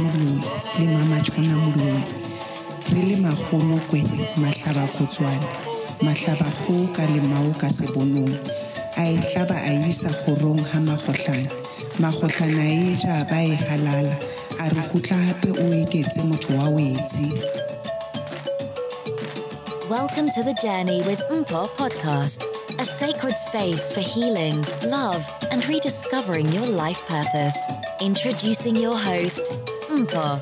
moloi le mamatšhona moloi re le magolokwe sebonong. A e a isa e ja ba e a re o eketse motho wa Welcome to the Journey with Mpo podcast, a sacred space for healing, love, and rediscovering your life purpose. Introducing your host, Mpo.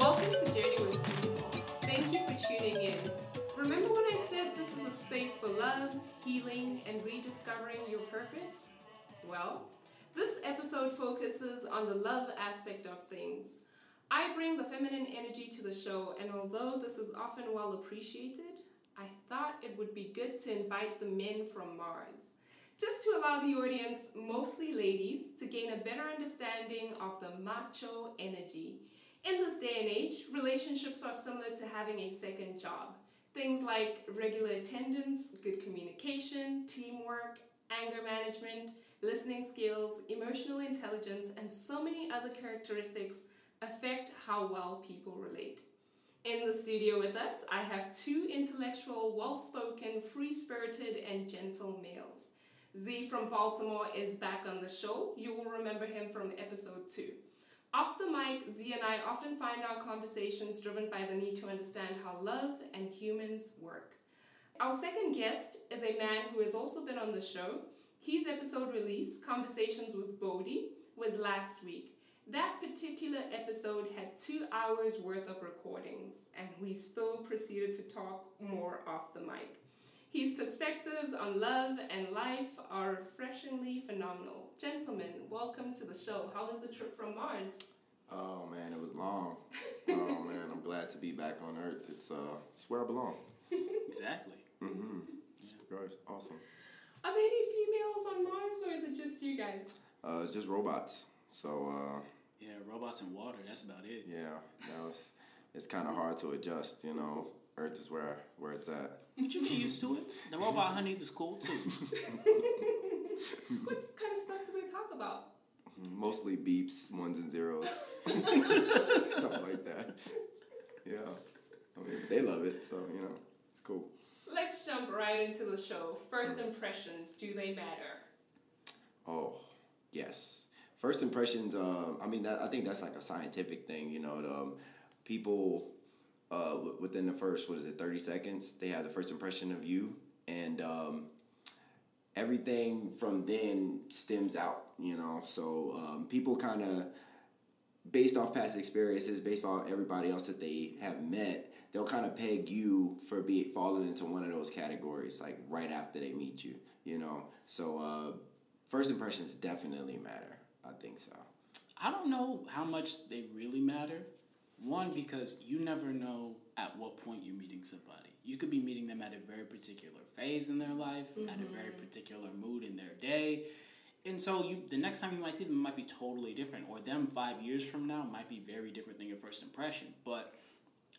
Welcome to Journey with Mpo. Thank you for tuning in. Remember when I said this is a space for love, healing, and rediscovering your purpose? Well, this episode focuses on the love aspect of things. I bring the feminine energy to the show, and although this is often well appreciated, I thought it would be good to invite the men from Mars, just to allow the audience, mostly ladies, to gain a better understanding of the macho energy. In this day and age, relationships are similar to having a second job. Things like regular attendance, good communication, teamwork, anger management, listening skills, emotional intelligence, and so many other characteristics affect how well people relate. In the studio with us, I have two intellectual, well spoken, free spirited, and gentle males. Z from Baltimore is back on the show. You will remember him from episode two. Off the mic, Z and I often find our conversations driven by the need to understand how love and humans work. Our second guest is a man who has also been on the show. His episode release, Conversations with Bodhi, was last week. That particular episode had two hours worth of recordings, and we still proceeded to talk more off the mic. His perspectives on love and life are refreshingly phenomenal. Gentlemen, welcome to the show. How was the trip from Mars? Oh man, it was long. oh man, I'm glad to be back on Earth. It's uh, it's where I belong. Exactly. Mm-hmm. It's guys, awesome. Are there any females on Mars, or is it just you guys? Uh, it's just robots. So uh, Yeah, robots and water. That's about it. yeah, that was. It's kind of hard to adjust. You know, Earth is where where it's at. But you get used to it. The robot honeys is cool too. What kind of stuff do they talk about? Mostly beeps, ones and zeros, stuff like that. Yeah, I mean they love it, so you know it's cool. Let's jump right into the show. First impressions, do they matter? Oh, yes. First impressions. Uh, I mean, that I think that's like a scientific thing. You know, the, um, people uh, within the first what is it, thirty seconds, they have the first impression of you, and um, everything from then stems out. You know, so um, people kind of based off past experiences, based off everybody else that they have met, they'll kind of peg you for be falling into one of those categories, like right after they meet you. You know, so uh, first impressions definitely matter. I think so. I don't know how much they really matter. One, because you never know at what point you're meeting somebody. You could be meeting them at a very particular phase in their life, at a very mm-hmm. particular mood in their day. And so you the next time you might see them might be totally different. Or them five years from now might be very different than your first impression. But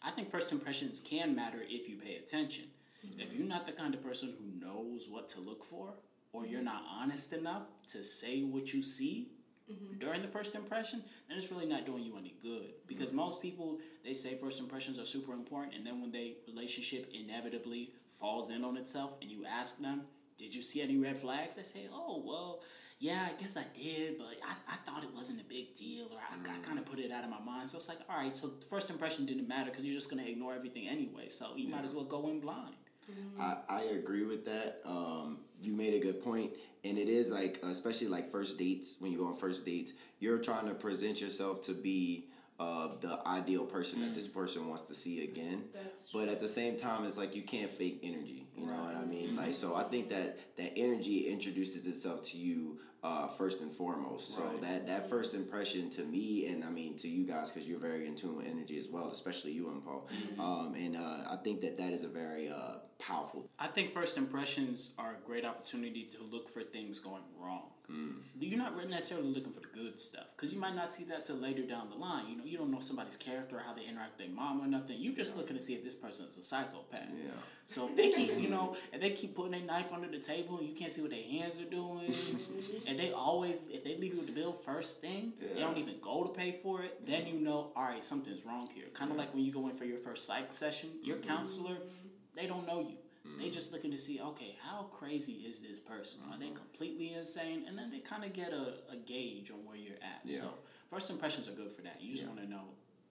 I think first impressions can matter if you pay attention. If mm-hmm. you're not the kind of person who knows what to look for, or you're mm-hmm. not honest enough to say what you see Mm-hmm. during the first impression, then it's really not doing you any good. Because mm-hmm. most people they say first impressions are super important, and then when they relationship inevitably falls in on itself, and you ask them, "Did you see any red flags?" They say, "Oh well." Yeah, I guess I did, but I, I thought it wasn't a big deal, or I, I kind of mm. put it out of my mind. So it's like, all right, so the first impression didn't matter because you're just going to ignore everything anyway. So you might as well go in blind. Mm-hmm. I, I agree with that. Um, you made a good point, and it is like especially like first dates when you go on first dates, you're trying to present yourself to be uh, the ideal person that this person wants to see again. That's But at the same time, it's like you can't fake energy. You know what I mean? Like so, I think that that energy introduces itself to you uh, first and foremost. So Right. that that first impression to me, and I mean to you guys, because you're very in tune with energy as well, especially you and Paul. Um, and uh, I think that that is a very uh, powerful I think first impressions are a great opportunity to look for things going wrong. Mm. You're not necessarily looking for the good stuff because you might not see that till later down the line. You know, you don't know somebody's character or how they interact with their mom or nothing. You're just looking to see if this person is a psychopath. Yeah. So if they keep, you know, and they keep putting their knife under the table and you can't see what their hands are doing, and they always, if they leave you with the bill first thing, they don't even go to pay for it, then you know, all right, something's wrong here. Kind of like when you go in for your first psych session, your mm-hmm. counselor, they don't know you. They mm-hmm. just looking to see, okay, how crazy is this person? Are they mm-hmm. completely insane? And then they kind of get a, a gauge on where you're at. Yeah. So first impressions are good for that. You just Yeah. want to know,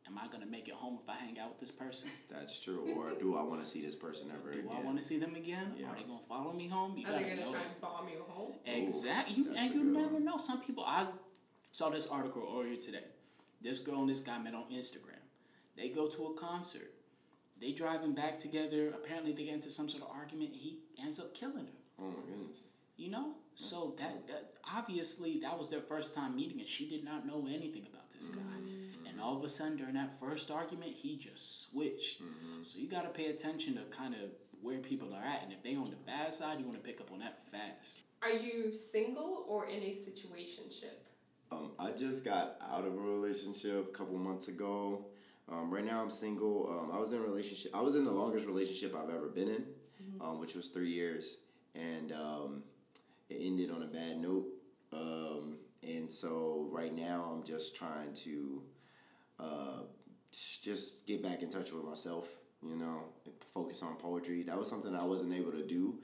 am I gonna make it home if I hang out with this person? That's true. Or do I want to see this person ever Do again? I want to see them again? Yeah. Are they gonna follow me home? You Are they gotta gonna know. try and follow me home? Exactly. You, and you never one. know. Some people. I saw this article earlier today. This girl and this guy met on Instagram. They go to a concert. They driving back together. Apparently, they get into some sort of argument. He ends up killing her. Oh my goodness. You know. So that that obviously that was their first time meeting, and she did not know anything about this guy. And all of a sudden, during that first argument, he just switched. So you got to pay attention to kind of where people are at, and if they on the bad side, you want to pick up on that fast. Are you single or in a situationship? Um, I just got out of a relationship a couple months ago. Um, right now I'm single. Um, I was in a relationship. I was in the longest relationship I've ever been in, um, which was three years, and um, it ended on a bad note. Um, and so right now I'm just trying to uh, just get back in touch with myself. You know, focus on poetry. That was something I wasn't able to do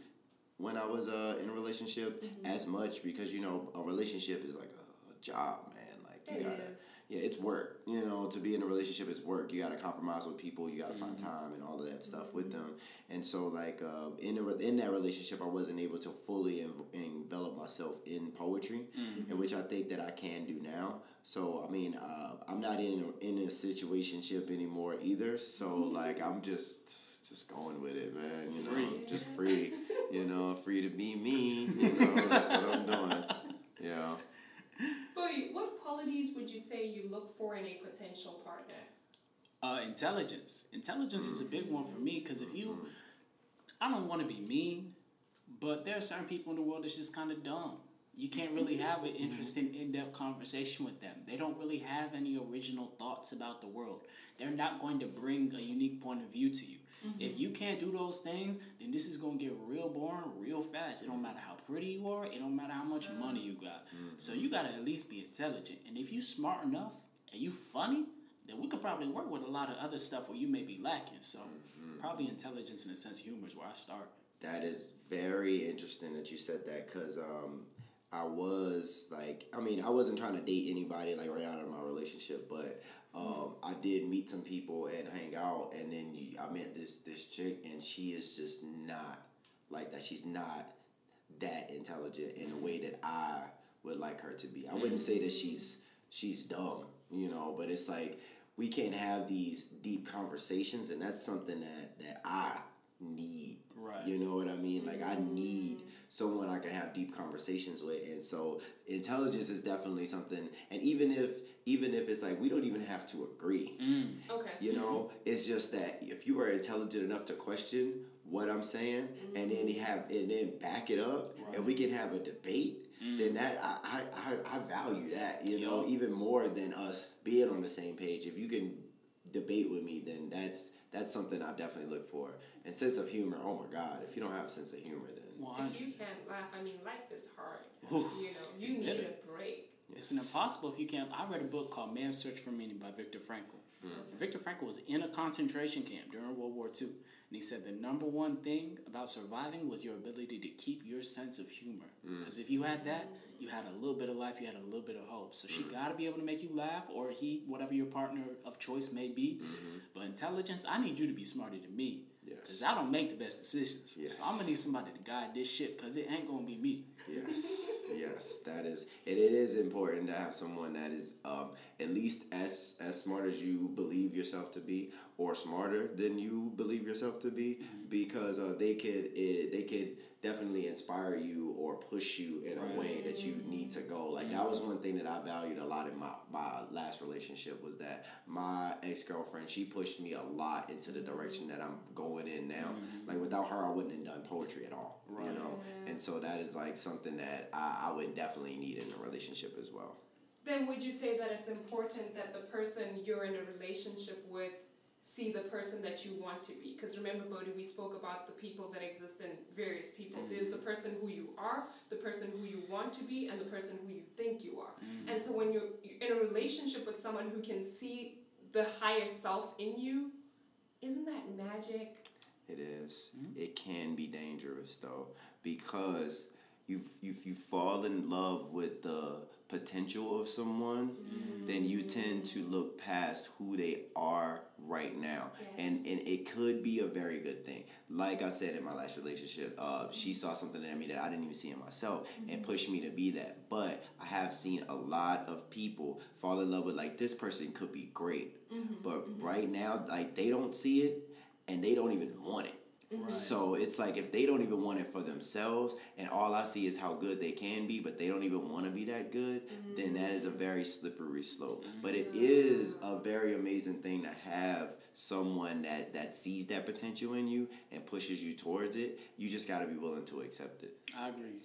when I was uh, in a relationship as much because you know a relationship is like a, a job, man. Like you It gotta, is. yeah, it's work. You know, to be in a relationship is work. You gotta compromise with people. You gotta find time and all of that stuff with them. And so, like uh, in a, in that relationship, I wasn't able to fully en- envelop myself in poetry, in which I think that I can do now. So I mean, uh, I'm not in a, in a situationship anymore either. So like, I'm just just going with it, man. You know, Free. just free. You know, free to be me. You know, that's what I'm doing. Yeah. Boy, what qualities would you say you look for in a potential partner? Uh, intelligence. Intelligence is a big one for me because if you, I don't want to be mean, but there are certain people in the world that's just kind of dumb. You can't really have an interesting, in depth conversation with them. They don't really have any original thoughts about the world. They're not going to bring a unique point of view to you. Mm-hmm. If you can't do those things, then this is gonna get real boring real fast. It don't mm-hmm. matter how pretty you are. It don't matter how much money you got. Mm-hmm. So you gotta at least be intelligent. And if you smart enough and you funny, then we could probably work with a lot of other stuff where you may be lacking. So probably intelligence and a sense of humor is where I start. That is very interesting that you said that because um, I was like, I mean, I wasn't trying to date anybody like right out of my relationship, but um, I did meet some people and hang out, and then you, I met this this chick, and she is just not like that. She's not that intelligent in a way mm-hmm. that I would like her to be. I wouldn't say that mm-hmm. she's she's dumb, you know, but it's like we can't have these deep conversations, and that's something that that I need. Right. You know what I mean? Like I need mm-hmm. Someone I can have deep conversations with, and so intelligence is definitely something. And even if even if it's like we don't even have to agree, mm. Okay. you know, it's just that if you are intelligent enough to question what I'm saying and then mm. have and then back it up, and we can have a debate. Mm. Then that I, I, I, I value that you know Yup. even more than us being on the same page. If you can debate with me, then that's that's something I definitely look for. And sense of humor. Oh my God! If you don't have a sense of humor, then If you can't laugh, I mean, life is hard. Oof. You know, you It's need bitter. a break. It's an impossible if you can't. I read a book called Man's Search for Meaning by Viktor Frankl. And Viktor Frankl was in a concentration camp during World War II. And he said the number one thing about surviving was your ability to keep your sense of humor. Mm. Because if you had that, you had a little bit of life, you had a little bit of hope. So she mm. got to be able to make you laugh, or he, whatever your partner of choice may be. Mm-hmm. But intelligence, I need you to be smarter than me. Yes. Because I don't make the best decisions. Yes. So I'm going to need somebody to guide this ship because it ain't going to be me. Yes, yes, that is, and it is important to have someone that is um, at least as as smart as you believe yourself to be, or smarter than you believe yourself to be, mm-hmm. because uh, they could it, they could definitely inspire you or push you in a way that you need to go. Like that was mm-hmm. one thing that I valued a lot in my my last relationship was that my ex girlfriend she pushed me a lot into the mm-hmm. direction that I'm going in now. Like without her, I wouldn't have done poetry at all. You know, and and so that is like something that I, I would definitely need in a relationship as well. Then would you say that it's important that the person you're in a relationship with see the person that you want to be? Because remember, Bodhi, we spoke about the people that exist in various people. Mm-hmm. There's the person who you are, the person who you want to be, and the person who you think you are. Mm-hmm. And so when you're in a relationship with someone who can see the higher self in you, isn't that magic? It is. It can be dangerous though because you you you fall in love with the potential of someone, mm-hmm. then you tend to look past who they are right now, and Yes. and it could be a very good thing. Like I said in my last relationship, uh, she saw something in me that I didn't even see in myself, and mm-hmm. pushed me to be that. But I have seen a lot of people fall in love with like this person could be great, mm-hmm. but right now like they don't see it, and they don't even want it. So it's like if they don't even want it for themselves, and all I see is how good they can be, but they don't even want to be that good, then that is a very slippery slope. But it is a very amazing thing to have someone that that sees that potential in you and pushes you towards it. You just got to be willing to accept it. I agree.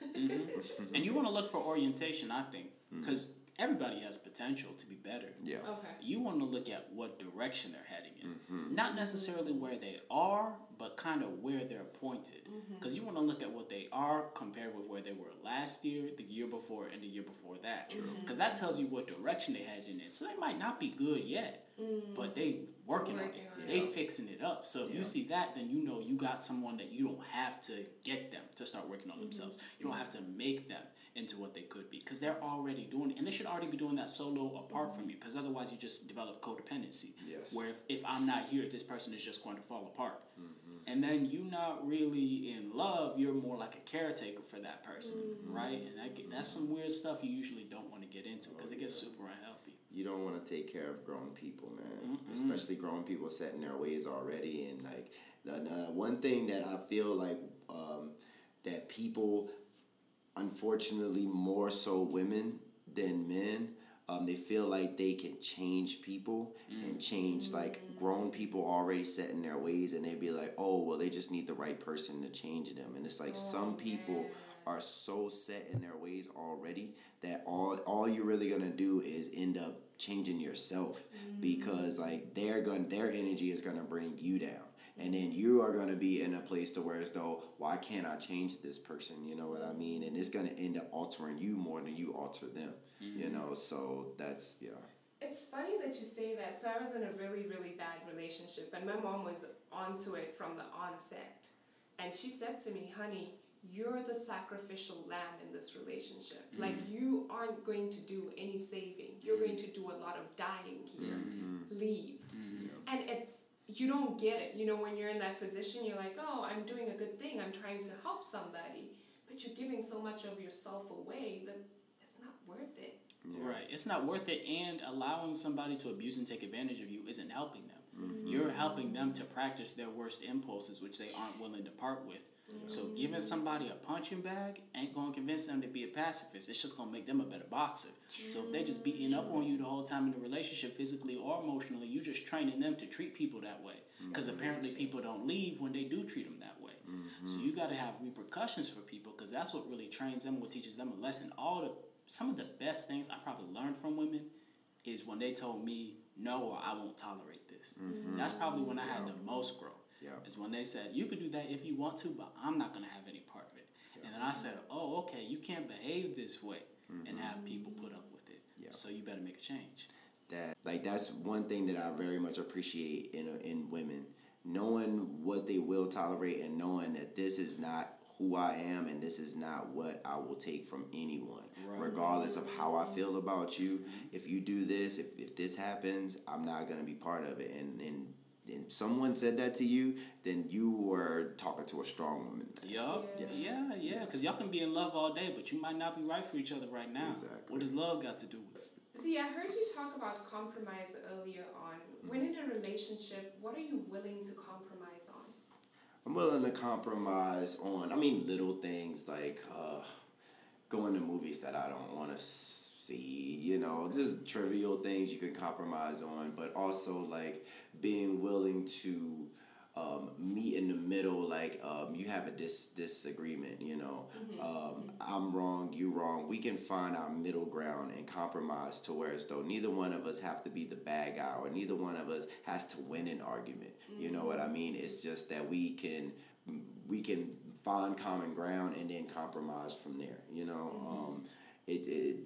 Mhm. and you want to look for orientation, I think, because everybody has potential to be better. Yeah. Okay. You want to look at what direction they're heading in. Mm-hmm. Not necessarily where they are, but kind of where they're pointed. Mm-hmm. Because you want to look at what they are compared with where they were last year, the year before, and the year before that. Because mm-hmm. that tells you what direction they're heading in. So they might not be good yet, mm. but they working, on Working it. on it. They fixing it up. So if you see that, then you know you got someone that you don't have to get them to start working on themselves. You don't have to make them into what they could be because they're already doing it and they should already be doing that solo apart from you because otherwise you just develop codependency Yes. where if, if i'm not here this person is just going to fall apart mm-hmm. and then you're not really in love you're more like a caretaker for that person right and that, get- that's some weird stuff you usually don't want to get into because it gets super unhealthy You don't want to take care of grown people, man. Especially grown people set in their ways already. And like the, the one thing that I feel like um, that people, unfortunately, more so women than men, um, they feel like they can change people and change like grown people already set in their ways, and they'd be like, oh, well, they just need the right person to change them. And it's like some people are so set in their ways already that all all you're really gonna do is end up changing yourself because like they're gonna their energy is gonna bring you down and then you are gonna be in a place to where it's though why can't I change this person you know what I mean and it's gonna end up altering you more than you alter them you mm-hmm. know so that's yeah It's funny that you say that. So I was in a really, really bad relationship, and my mom was onto it from the onset. And she said to me, honey, you're the sacrificial lamb in this relationship. Mm-hmm. Like, you aren't going to do any saving. You're mm-hmm. going to do a lot of dying here. Leave. And it's, you don't get it. You know, when you're in that position, you're like, oh, I'm doing a good thing. I'm trying to help somebody. But you're giving so much of yourself away that it's not worth it. Right. It's not worth it, and allowing somebody to abuse and take advantage of you isn't helping them. Mm-hmm. You're helping them to practice their worst impulses, which they aren't willing to part with. So giving somebody a punching bag ain't gonna convince them to be a pacifist. It's just gonna make them a better boxer. So if they're just mm. beating up on you the whole time in the relationship, physically or emotionally, you're just training them to treat people that way. Mm. Because apparently people don't leave when they do treat them that way. Mm-hmm. So you got to have repercussions for people because that's what really trains them, what teaches them a lesson. All the some of the best things I probably learned from women is when they told me no or I won't tolerate this. Mm-hmm. That's probably when I had the most growth. Yeah. Is when they said you could do that if you want to, but I'm not gonna have any part of it. And then I said, oh okay, you can't behave this way and mm-hmm. have people put up with it. Yeah. So you better make a change. that like that's one thing that I very much appreciate in in women knowing what they will tolerate and knowing that this is not who I am and this is not what I will take from anyone Right. regardless of how I feel about you mm-hmm. if you do this if, if this happens I'm not going to be part of it and and and someone said that to you then you were talking to a strong woman Yup. Yes. Yeah, yeah. Because y'all can be in love all day, but you might not be right for each other right now. Exactly. What does love got to do with it? See, I heard you talk about compromise earlier on. When in a relationship, what are you willing to compromise on? I'm willing to compromise on, I mean, little things like uh, going to movies that I don't want to see, you know, just trivial things you can compromise on, but also like being willing to um, meet in the middle. Like um, you have a dis- disagreement, you know. Um, I'm wrong, you wrong. We can find our middle ground and compromise to where as though neither one of us have to be the bad guy or neither one of us has to win an argument. You know what I mean? It's just that we can we can find common ground and then compromise from there. You know, um, it, it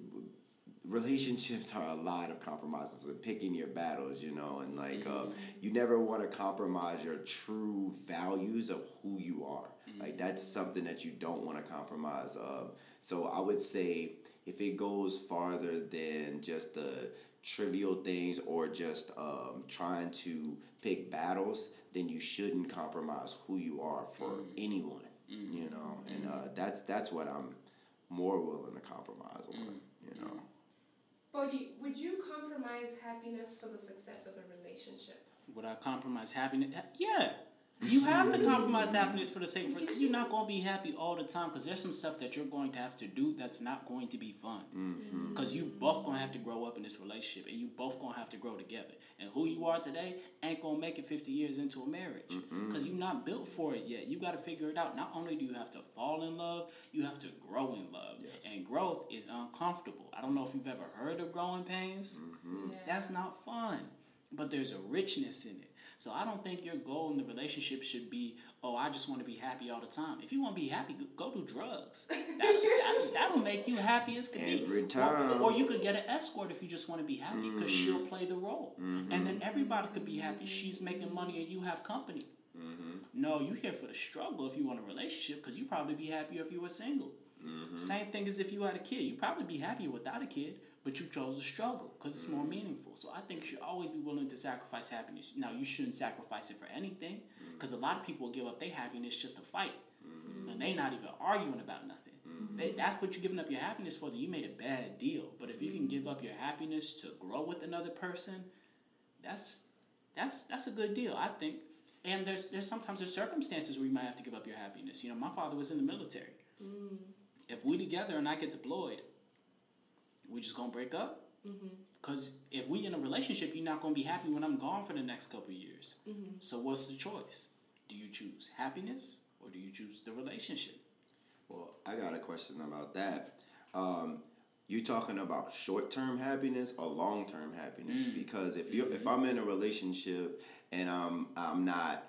relationships are a lot of compromises and picking your battles. You know, and like uh, you never want to compromise your true values of who you are. Like that's something that you don't want to compromise. Uh, so I would say if it goes farther than just the trivial things or just um, trying to pick battles, then you shouldn't compromise who you are for anyone. You know, and uh, that's that's what I'm more willing to compromise on. Bodhi, would you compromise happiness for the success of a relationship? Would I compromise happiness? Yeah. You have to compromise happiness for the sake of because you're not going to be happy all the time because there's some stuff that you're going to have to do that's not going to be fun. Mm-hmm. Because you both going to have to grow up in this relationship and you both going to have to grow together. And who you are today ain't going to make it 50 years into a marriage mm-hmm. because you're not built for it yet. You got to figure it out. Not only do you have to fall in love you have to grow in love. And growth is uncomfortable. I don't know if you've ever heard of growing pains. Mm-hmm. Yeah. that's not fun but there's a richness in it so I don't think your goal in the relationship should be, oh, I just want to be happy all the time. If you want to be happy, go- do drugs. That, that'll make you happy as can be. Every Or- time. Or, you could get an escort if you just want to be happy because mm-hmm. she'll play the role. And then mm-hmm. everybody could be happy. She's making money and you have company. Mm-hmm. No, you here for the struggle if you want a relationship because you probably be happier if you were single. Same thing as if you had a kid. You'd probably be happier without a kid, but you chose to struggle because it's more mm-hmm. meaningful. So I think you should always be willing to sacrifice happiness. Now, you shouldn't sacrifice it for anything mm-hmm. because a lot of people give up their happiness just to fight. Mm-hmm. And they not even arguing about nothing. They, that's what you're giving up your happiness for. That you made a bad deal. But if you can give up your happiness to grow with another person, that's that's that's a good deal, I think. And there's there's sometimes there's circumstances where you might have to give up your happiness. You know, my father was in the military. If we together and I get deployed, we just gonna break up. Mm-hmm. Cause if we in a relationship, you're not gonna be happy when I'm gone for the next couple years. Mm-hmm. So what's the choice? Do you choose happiness or do you choose the relationship? Well, I got a question about that. Um, you talking about short term happiness or long term happiness? Mm. Because if you if mm-hmm. I'm in a relationship and I'm I'm not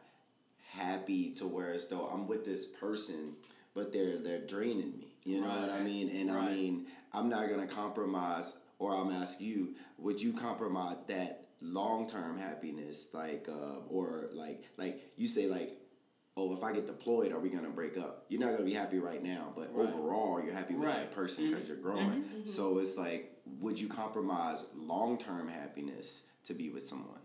happy to where as though I'm with this person, but they're they're draining me. You know what I mean? And I mean, I'm not gonna compromise. Or I'm asking you, would you compromise that long term happiness, like, uh, or like, like you say, like, oh, if I get deployed, are we gonna break up? You're not gonna be happy right now, but Right. overall, you're happy with Right. that person mm-hmm. because you're growing. Mm-hmm. Mm-hmm. So it's like, would you compromise long term happiness to be with someone?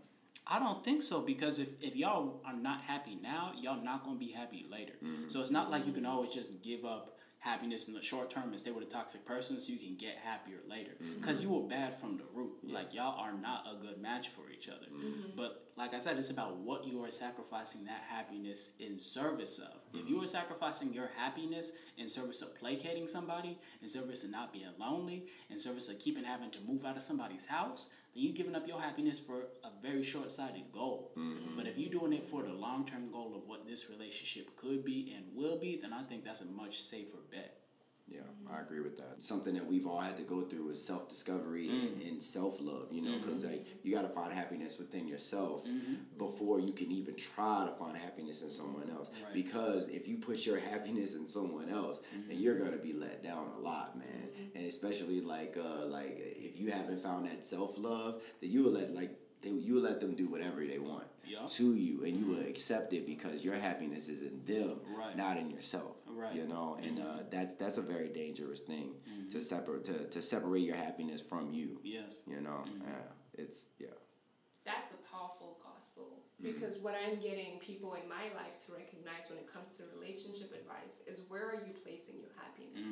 I don't think so because if, if y'all are not happy now, y'all not gonna be happy later. So it's not like you can always just give up happiness in the short term and stay with a toxic person so you can get happier later. Mm-hmm. Because you were bad from the root. Like y'all are not a good match for each other. Mm-hmm. But like I said, it's about what you are sacrificing that happiness in service of. If mm-hmm. you are sacrificing your happiness in service of placating somebody, in service of not being lonely, in service of keeping having to move out of somebody's house, then you're giving up your happiness for a very short sighted goal. Mm-hmm. But if you're doing it for the long term goal of what this relationship could be and will be, then I think that's a much safer bet. Yeah, I agree with that. Something that we've all had to go through is self discovery and, mm. and self love, you know, because mm-hmm. like you got to find happiness within yourself mm-hmm. before you can even try to find happiness in someone else. Right. Because if you put your happiness in someone else, mm-hmm. then you're gonna be let down a lot, man. And especially like uh, like if you haven't found that self love, then you will let like they, you let them do whatever they want Yeah. to you, and you will accept it because your happiness is in them, Right. not in yourself. Right. You know, and uh, mm-hmm. that's that's a very dangerous thing mm-hmm. to separate to, to separate your happiness from you. Yes. You know, mm-hmm. yeah, it's yeah. That's a powerful gospel because what I'm getting people in my life to recognize when it comes to relationship advice is where are you placing your happiness?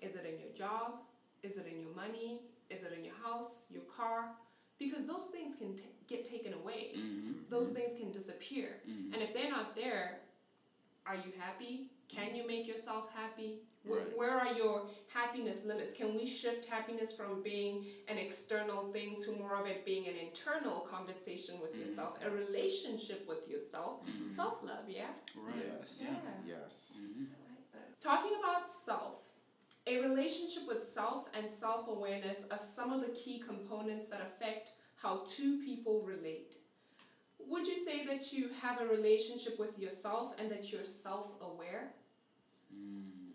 Is it in your job? Is it in your money? Is it in your house, your car? Because those things can t- get taken away. Mm-hmm. Those things can disappear. Mm-hmm. And if they're not there, are you happy? Can you make yourself happy? Wh- Right. Where are your happiness limits? Can we shift happiness from being an external thing to more of it being an internal conversation with mm-hmm. yourself, a relationship with yourself, self love, yeah? Right. Yes. Yeah. Yes. Talking about self, a relationship with self and self awareness are some of the key components that affect how two people relate. Would you say that you have a relationship with yourself and that you're self aware? Hmm.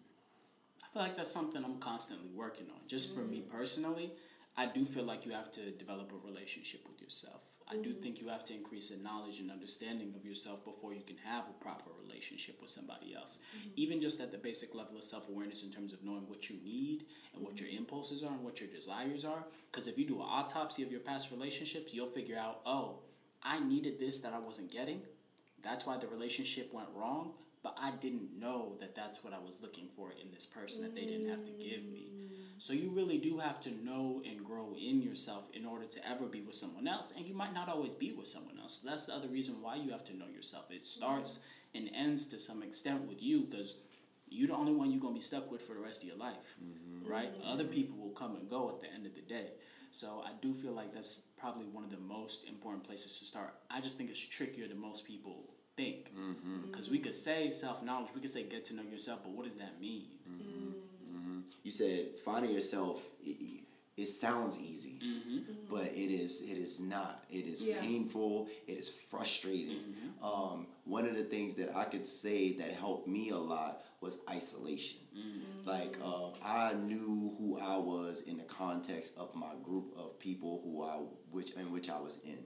I feel like that's something I'm constantly working on. Just for me mm. personally, I do feel like you have to develop a relationship with yourself. I do mm-hmm. think you have to increase the knowledge and understanding of yourself before you can have a proper relationship with somebody else. Even just at the basic level of self awareness in terms of knowing what you need and what your impulses are and what your desires are. Because if you do an autopsy of your past relationships, you'll figure out, oh, I needed this that I wasn't getting. That's why the relationship went wrong. But I didn't know that that's what I was looking for in this person that they didn't have to give me. So you really do have to know and grow in yourself in order to ever be with someone else. And you might not always be with someone else. So that's the other reason why you have to know yourself. It starts and ends to some extent with you because you're the only one you're going to be stuck with for the rest of your life. Mm-hmm. Right? Mm-hmm. Other people will come and go at the end of the day. So I do feel like that's probably one of the most important places to start. I just think it's trickier than most people think. Mm-hmm. Because we could say self knowledge, we could say get to know yourself, but what does that mean? You said finding yourself. It, it sounds easy, but it is. It is not. It is Yeah. painful. It is frustrating. Um, one of the things that I could say that helped me a lot was isolation. Like uh, I knew who I was in the context of my group of people who I which in which I was in.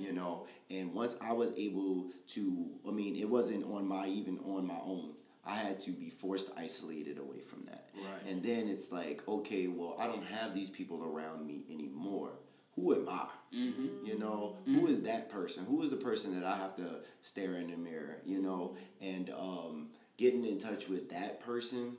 You know, and once I was able to, I mean, it wasn't on my even on my own. I had to be forced isolated away from that. Right. And then it's like, okay, well, I don't have these people around me anymore. Who am I? Mm-hmm. You know, who mm-hmm. is that person? Who is the person that I have to stare in the mirror? You know, and um, getting in touch with that person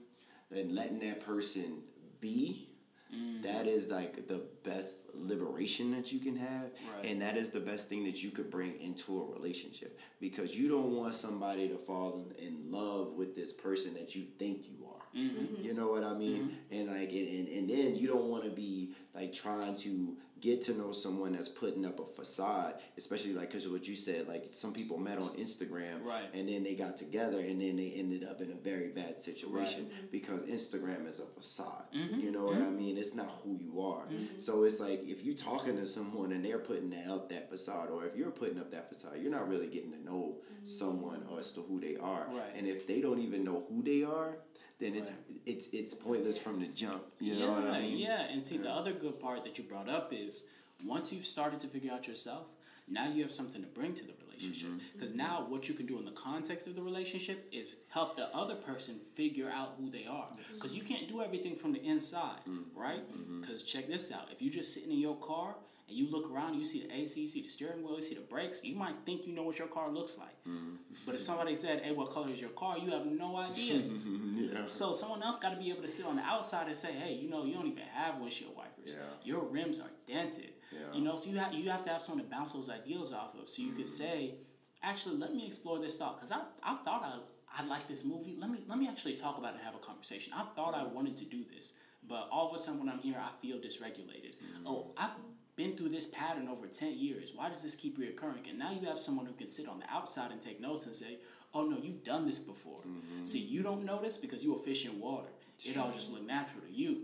and letting that person be. Mm-hmm. That is like the best liberation that you can have, Right. and that is the best thing that you could bring into a relationship because you don't want somebody to fall in, in love with this person that you think you are. Mm-hmm. You know what I mean? Mm-hmm. And like, and, and, and then you don't want to be like trying to get to know someone that's putting up a facade, especially like because of what you said, like some people met on Instagram, Right. and then they got together, and then they ended up in a very bad situation mm-hmm. because Instagram is a facade. You know what I mean? It's not who you are. So it's like if you're talking to someone and they're putting that up that facade, or if you're putting up that facade, you're not really getting to know someone as to who they are. Right. And if they don't even know who they are, then it's Right. it's it's pointless from the jump. You know what I mean? Yeah, and see, the other good part that you brought up is once you've started to figure out yourself, now you have something to bring to the relationship. Mm-hmm. Because now what you can do in the context of the relationship is help the other person figure out who they are. Because you can't do everything from the inside, Mm. right? Mm-hmm. Because check this out if you're just sitting in your car, and you look around, you see the AC, you see the steering wheel, you see the brakes, you might think you know what your car looks like. Mm. But if somebody said, hey, what color is your car? You have no idea. yeah. So someone else got to be able to sit on the outside and say, "Hey, you know, you don't even have windshield wipers. Yeah. Your rims are dented. Yeah. You know, so you have you have to have someone to bounce those ideas off of. So you could say, actually, let me explore this thought because I I thought I I like this movie. Let me let me actually talk about it and have a conversation. I thought I wanted to do this, but all of a sudden when I'm here, I feel dysregulated. Oh, I've been through this pattern over 10 years. Why does this keep reoccurring? And now you have someone who can sit on the outside and take notes and say, oh no, you've done this before. Mm-hmm. See, you don't notice because you a fish in water. It all just look natural to you.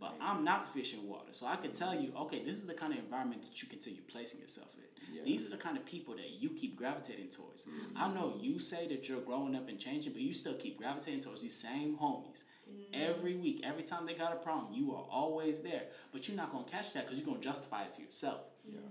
But I'm not the fish in water. So I can tell you, okay, this is the kind of environment that you continue placing yourself in. Yeah. These are the kind of people that you keep gravitating towards. Mm-hmm. I know you say that you're growing up and changing, but you still keep gravitating towards these same homies. Every week, every time they got a problem, you are always there. But you're not gonna catch that because you're gonna justify it to yourself.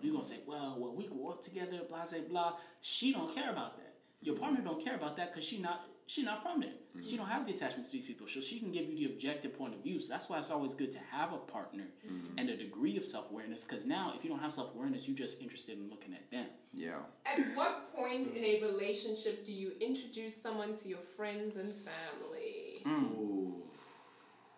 You're gonna say, "Well, well, we grew up together, blah, blah, blah." She don't care about that. Your partner don't care about that because she not she not from there. She mm-hmm. don't have the attachment to these people, so she can give you the objective point of view. So that's why it's always good to have a partner mm-hmm. and a degree of self awareness. Because now, if you don't have self awareness, you're just interested in looking at them. Yeah. At what point in a relationship do you introduce someone to your friends and family? Mm. Ooh.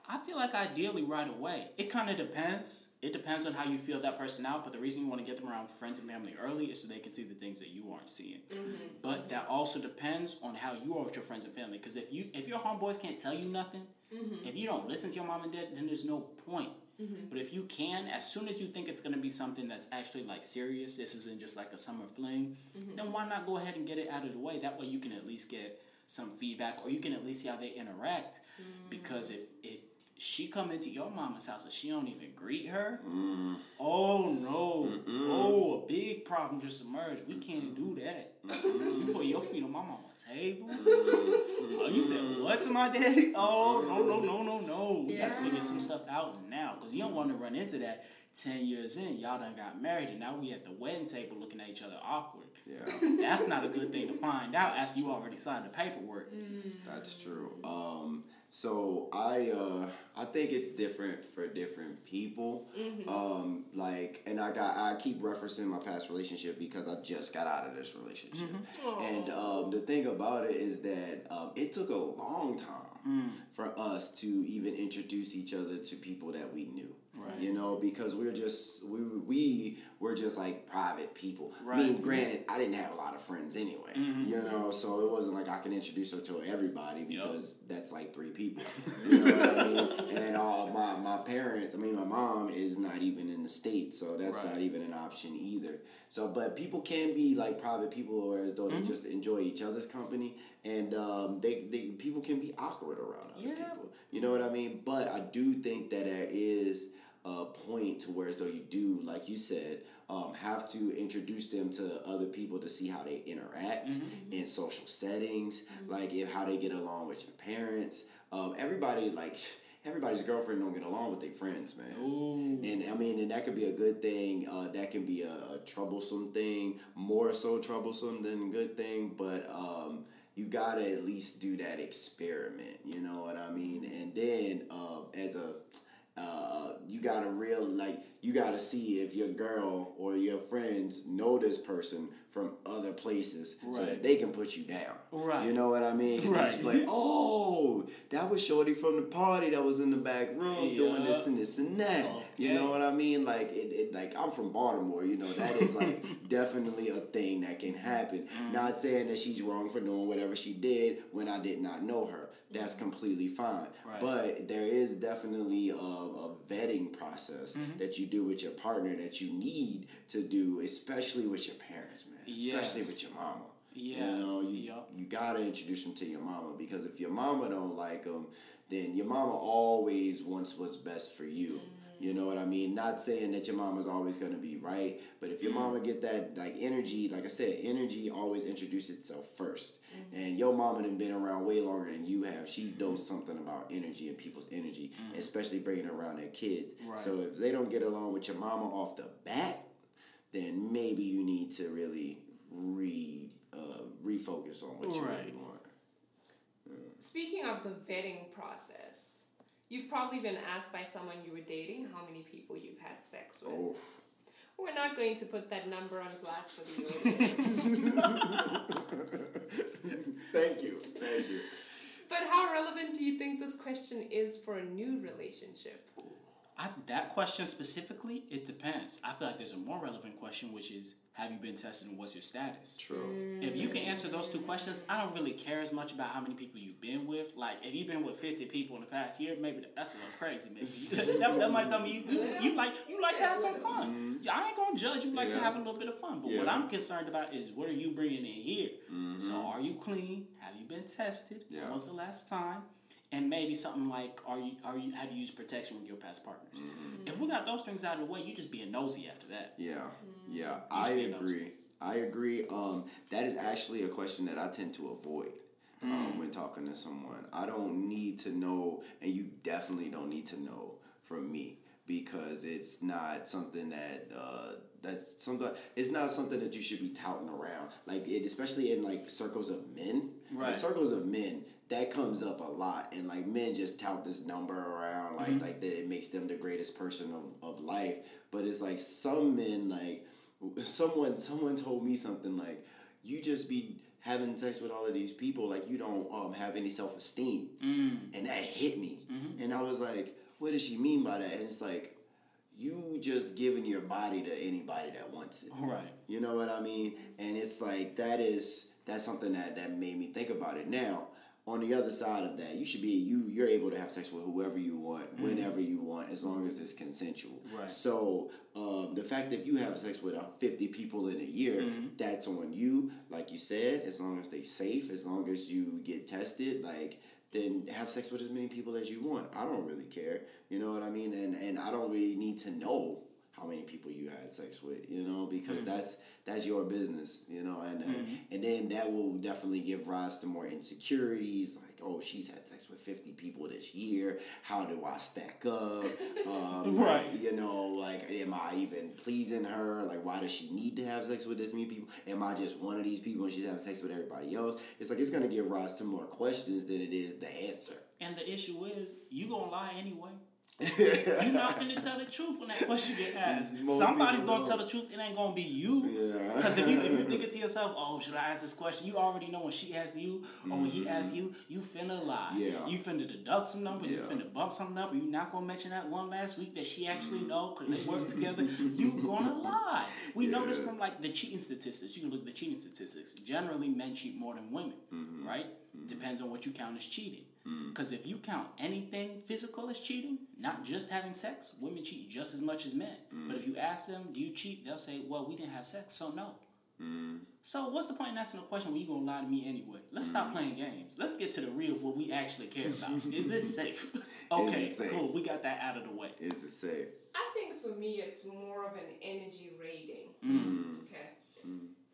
I feel like ideally right away. It kind of depends. It depends on how you feel that person out. But the reason you want to get them around friends and family early is so they can see the things that you aren't seeing. Mm-hmm. But that also depends on how you are with your friends and family. Because if you if your homeboys can't tell you nothing, mm-hmm. if you don't listen to your mom and dad, then there's no point. Mm-hmm. But if you can, as soon as you think it's gonna be something that's actually like serious, this isn't just like a summer fling, then why not go ahead and get it out of the way? That way you can at least get some feedback, or you can at least see how they interact. Mm. Because if if she come into your mama's house and she don't even greet her, oh no, oh a big problem just emerged. We can't do that. You put your feet on my mama's table. Oh, you said what to my daddy? Oh no no no no no. We gotta figure some stuff out now because you don't want to run into that. Ten years in, y'all done got married, and now we at the wedding table looking at each other awkward. Yeah, That's not a good thing to find out after you already signed the paperwork. that's true. Um, so I uh, I think it's different for different people. Um, like, and I got I keep referencing my past relationship because I just got out of this relationship. And um, the thing about it is that um, it took a long time for us to even introduce each other to people that we knew. Right. You know, because we're just we we were just like private people. I mean, granted, I didn't have a lot of friends anyway. You know, so it wasn't like I can introduce her to everybody because that's like three people. You know what I mean? And uh, my my parents, I mean, my mom is not even in the state, so that's Right. not even an option either. So, but people can be like private people, or as though Mm-hmm. they just enjoy each other's company, and um, they they people can be awkward around other Yeah. people. You know what I mean? But I do think that there is a point to where as though you do, like you said, um, have to introduce them to other people to see how they interact Mm-hmm. in social settings, like if how they get along with your parents. Um, everybody like everybody's girlfriend don't get along with their friends, man. Ooh. And I mean, and that could be a good thing. Uh, that can be a, a troublesome thing, more so troublesome than a good thing. But um, you gotta at least do that experiment. You know what I mean? And then uh, as a uh, you gotta real like you gotta see if your girl or your friends know this person from other places so that they can put you down. Right. You know what I mean? Right. like, oh, that was Shorty from the party that was in the back room doing this and this and that. You know what I mean? Like it, it like I'm from Baltimore, you know, that is like definitely a thing that can happen. Mm-hmm. Not saying that she's wrong for doing whatever she did when I did not know her. That's completely fine. Right. But there is definitely a, a vetting process Mm-hmm. that you do with your partner that you need to do, especially with your parents, man. Especially Yes. with your mama. Yeah. You know, you, Yup. you gotta introduce them to your mama because if your mama don't like them, then your mama always wants what's best for you. Mm. You know what I mean? Not saying that your mama's always gonna be right, but if your mm. mama get that like energy, like I said, energy always introduce itself 1st And your mama done been around way longer than you have. She mm-hmm. knows something about energy and people's energy, mm-hmm. especially bringing around their kids. Right. So if they don't get along with your mama off the bat, then maybe you need to really re uh, refocus on what you really want. Speaking of the vetting process, you've probably been asked by someone you were dating how many people you've had sex with. Oh, We're not going to put that number on blast for the audience. thank you, thank you. but how relevant do you think this question is for a new relationship? I, that question specifically, it depends. I feel like there's a more relevant question, which is, have you been tested and what's your status? True. If you can answer those two questions, I don't really care as much about how many people you've been with. Like, if you've been with fifty people in the past year, maybe that's a little crazy. Maybe that, that might tell me you, you, you like you like to have some fun. Mm-hmm. I ain't gonna judge you. Like to have a little bit of fun. But what I'm concerned about is what are you bringing in here? So mm-hmm. are you clean? Have you been tested? Yeah. When was the last time? And maybe something like, are you are you have you used protection with your past partners? If we got those things out of the way, you just being nosy after that. Yeah, yeah, I should be nosy. agree. I agree. Um, that is actually a question that I tend to avoid. Um, when talking to someone, I don't need to know, and you definitely don't need to know from me because it's not something that uh, that's something. It's not something that you should be touting around, like it, especially in like circles of men. Like, Right. circles of men, that comes up a lot, and like men just tout this number around, like mm-hmm. like that it makes them the greatest person of, of life. But it's like some men, like someone someone told me something like, you just be having sex with all of these people, like you don't um, have any self esteem, mm. and that hit me, mm-hmm. and I was like, what does she mean by that? And it's like, you just giving your body to anybody that wants it. Right. You know what I mean? And it's like that is that's something that that made me think about it. Now, on the other side of that, you should be you you're able to have sex with whoever you want, whenever you want, as long as it's consensual. Right. So um, the fact that if you have sex with uh, fifty people in a year, that's on you. Like you said, as long as they safe, as long as you get tested, like then have sex with as many people as you want. I don't really care. You know what I mean? And and I don't really need to know how many people you had sex with, you know, because that's that's your business, you know, and uh, and then that will definitely give rise to more insecurities, oh, she's had sex with fifty people this year. How do I stack up? Um, Right. You know, like am I even pleasing her? Like why does she need to have sex with this many people? Am I just one of these people and she's having sex with everybody else? It's like it's gonna give rise to more questions than it is the answer. And the issue is, you gonna lie anyway. You're not finna tell the truth when that question get asked. Somebody's gonna tell the truth. It ain't gonna be you. Yeah. Because if you if you thinking to yourself, oh, should I ask this question? You already know when she asks you or when he asks you, you finna lie. Mm-hmm. Yeah. You finna deduct some numbers. You finna bump something up. Or you not gonna mention that one last week that she actually know because they work together. You gonna lie. We know this from like the cheating statistics. You can look at the cheating statistics. Generally, men cheat more than women, Mm-hmm. right? Depends on what you count as cheating. Mm. Because if you count anything physical as cheating, not just having sex, women cheat just as much as men. Mm. But if you ask them, do you cheat? They'll say, well, we didn't have sex, so no. Mm. So what's the point in asking a question when you're gonna lie to me anyway? Let's stop playing games. Let's get to the real of what we actually care about. Is this safe? okay, it safe? cool. We got that out of the way. Is it safe? I think for me, it's more of an energy rating. Mm. Okay.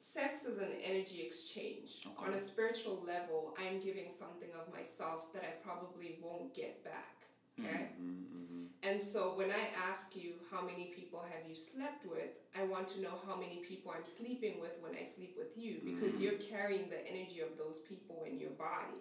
Sex is an energy exchange. Okay. On a spiritual level, I'm giving something of myself that I probably won't get back. Okay? And so when I ask you how many people have you slept with, I want to know how many people I'm sleeping with when I sleep with you because you're carrying the energy of those people in your body.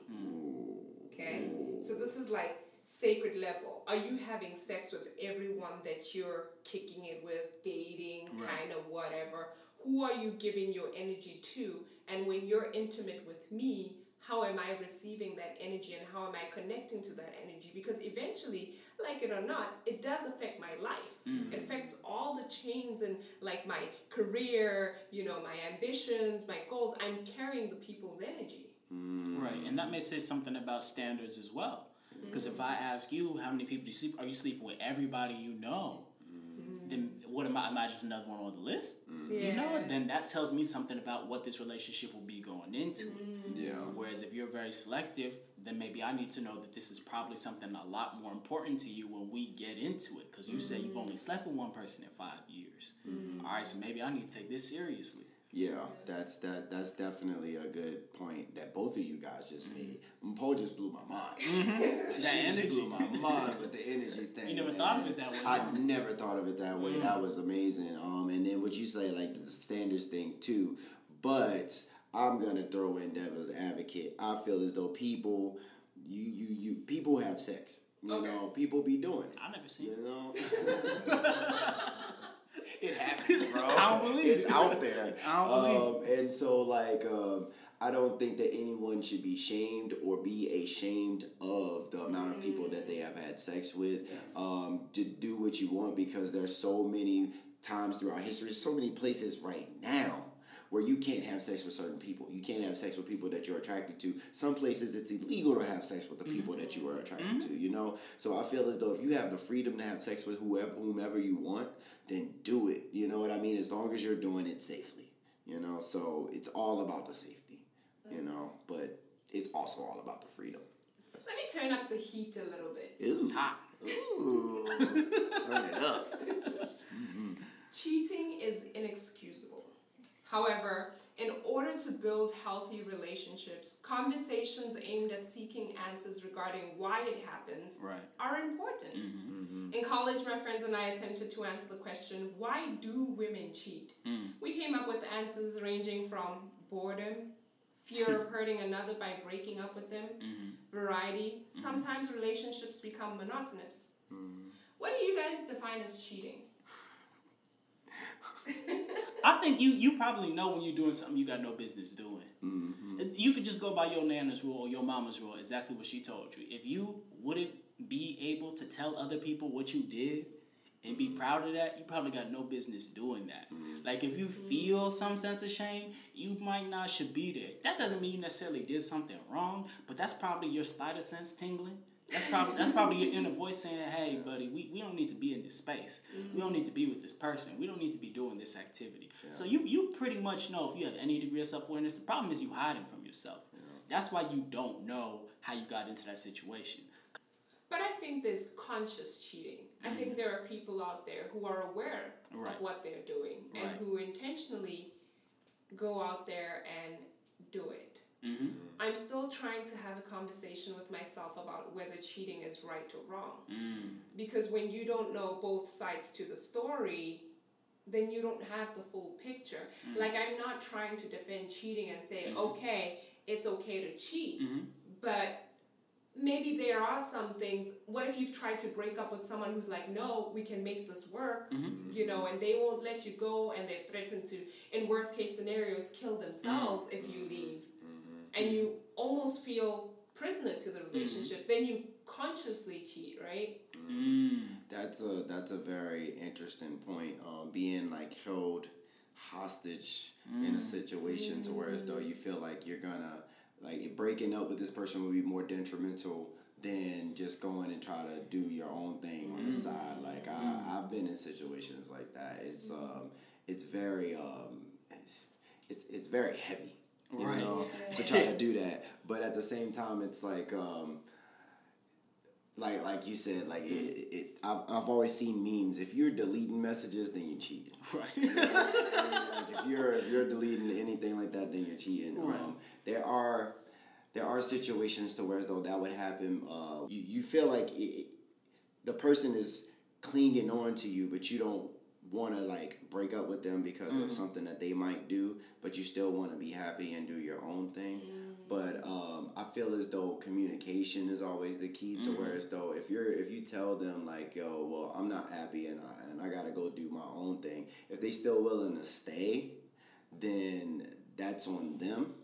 Okay? So this is like sacred level. Are you having sex with everyone that you're kicking it with, dating, Right. kind of whatever? Who are you giving your energy to? And when you're intimate with me, how am I receiving that energy and how am I connecting to that energy? Because eventually, like it or not, it does affect my life. Mm. It affects all the chains and like my career, you know, my ambitions, my goals. I'm carrying the people's energy. Mm. Right, and that may say something about standards as well. Because if I mm. ask you how many people do you sleep, are you sleeping with everybody you know? Then what am I? Am I just another one on the list? Mm. You know, then that tells me something about what this relationship will be going into. Mm. Yeah. Whereas if you're very selective, then maybe I need to know that this is probably something a lot more important to you when we get into it. Because you say you've mm. only slept with one person in five years. All right, so maybe I need to take this seriously. Yeah, that's that. That's definitely a good point that both of you guys just made. Mm, Paul just blew my mind. That she just energy. blew my mind with the energy thing. You never man. thought of it that way, I never thought of it that way. That was amazing. Um, and then what you say, like the standards thing too. But I'm gonna throw in devil's advocate. I feel as though people, you you you people have sex. You Okay. know, people be doing it. I never seen You it. know. it happens, bro. I don't believe it's it. out there. I don't believe um, And so, like, um, I don't think that anyone should be shamed or be ashamed of the amount of people that they have had sex with. Um, to do what you want because there's so many times throughout history, so many places right now where you can't have sex with certain people. You can't have sex with people that you're attracted to. Some places it's illegal to have sex with the people that you are mm-hmm. attracted to, mm-hmm. you know? So I feel as though if you have the freedom to have sex with whoever whomever you want, then do it. You know what I mean? As long as you're doing it safely. You know, so it's all about the safety, you mm-hmm. know, but it's also all about the freedom. Let me turn up the heat a little bit. It's hot. Ooh. Turn it up. Cheating is inexcusable. However, in order to build healthy relationships, conversations aimed at seeking answers regarding why it happens Right. are important. Mm-hmm, mm-hmm. In college, my friends and I attempted to answer the question why do women cheat? Hmm. We came up with answers ranging from boredom, fear of hurting another by breaking up with them, mm-hmm. variety. Sometimes relationships become monotonous. What do you guys define as cheating? I think you you probably know when you're doing something you got no business doing. Mm-hmm. You could just go by your nana's rule or your mama's rule, exactly what she told you. If you wouldn't be able to tell other people what you did and be proud of that, you probably got no business doing that. Mm-hmm. Like if you feel some sense of shame, you might not should be there. That doesn't mean you necessarily did something wrong, but that's probably your spider sense tingling. That's probably that's probably your inner voice saying, "Hey, buddy, we, we don't need to be in this space. We don't need to be with this person. We don't need to be doing this activity." So you you pretty much know if you have any degree of self awareness. The problem is you hiding from yourself. That's why you don't know how you got into that situation. But I think there's conscious cheating. I mm-hmm. think there are people out there who are aware Right. of what they're doing and who intentionally go out there and do it. Mm-hmm. I'm still trying to have a conversation with myself about whether cheating is right or wrong. Mm. Because when you don't know both sides to the story, then you don't have the full picture. Mm. Like, I'm not trying to defend cheating and say, mm-hmm. okay, it's okay to cheat, mm-hmm. but maybe there are some things. What if you've tried to break up with someone who's like, no, we can make this work, mm-hmm. you know, and they won't let you go, and they've threatened to, in worst case scenarios, kill themselves if you leave, and you almost feel prisoner to the relationship, then you consciously cheat, right? That's a that's a very interesting point. Um, being like held hostage in a situation to where as though you feel like you're gonna like breaking up with this person would be more detrimental than just going and try to do your own thing on the side. Like I I've been in situations like that. It's um it's very um it's it's very heavy. You Right. know, to try to do that. But at the same time it's like um like like you said, like it, it I've, I've always seen memes. If you're deleting messages, then you're cheating. Right. like if you're if you're deleting anything like that, then you're cheating. Um, there are there are situations to where though that would happen. Uh, you you feel like it, it- the person is clinging on to you, but you don't want to like break up with them because of something that they might do, but you still want to be happy and do your own thing. But um, I feel as though communication is always the key to where as though if you're if you tell them like yo well I'm not happy and I and I gotta go do my own thing if they still willing to stay then that's on them.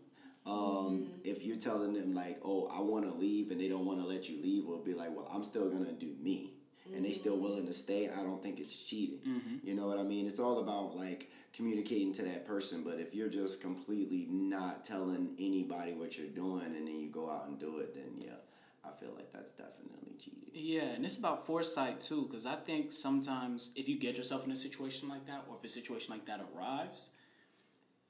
Um, If you're telling them like, "Oh, I want to leave," and they don't want to let you leave, will be like, "Well, I'm still gonna do me," and they still willing to stay. I don't think it's cheating. Mm-hmm. You know what I mean? It's all about like communicating to that person. But if you're just completely not telling anybody what you're doing, and then you go out and do it, then yeah, I feel like that's definitely cheating. Yeah, and it's about foresight too, because I think sometimes if you get yourself in a situation like that, or if a situation like that arrives,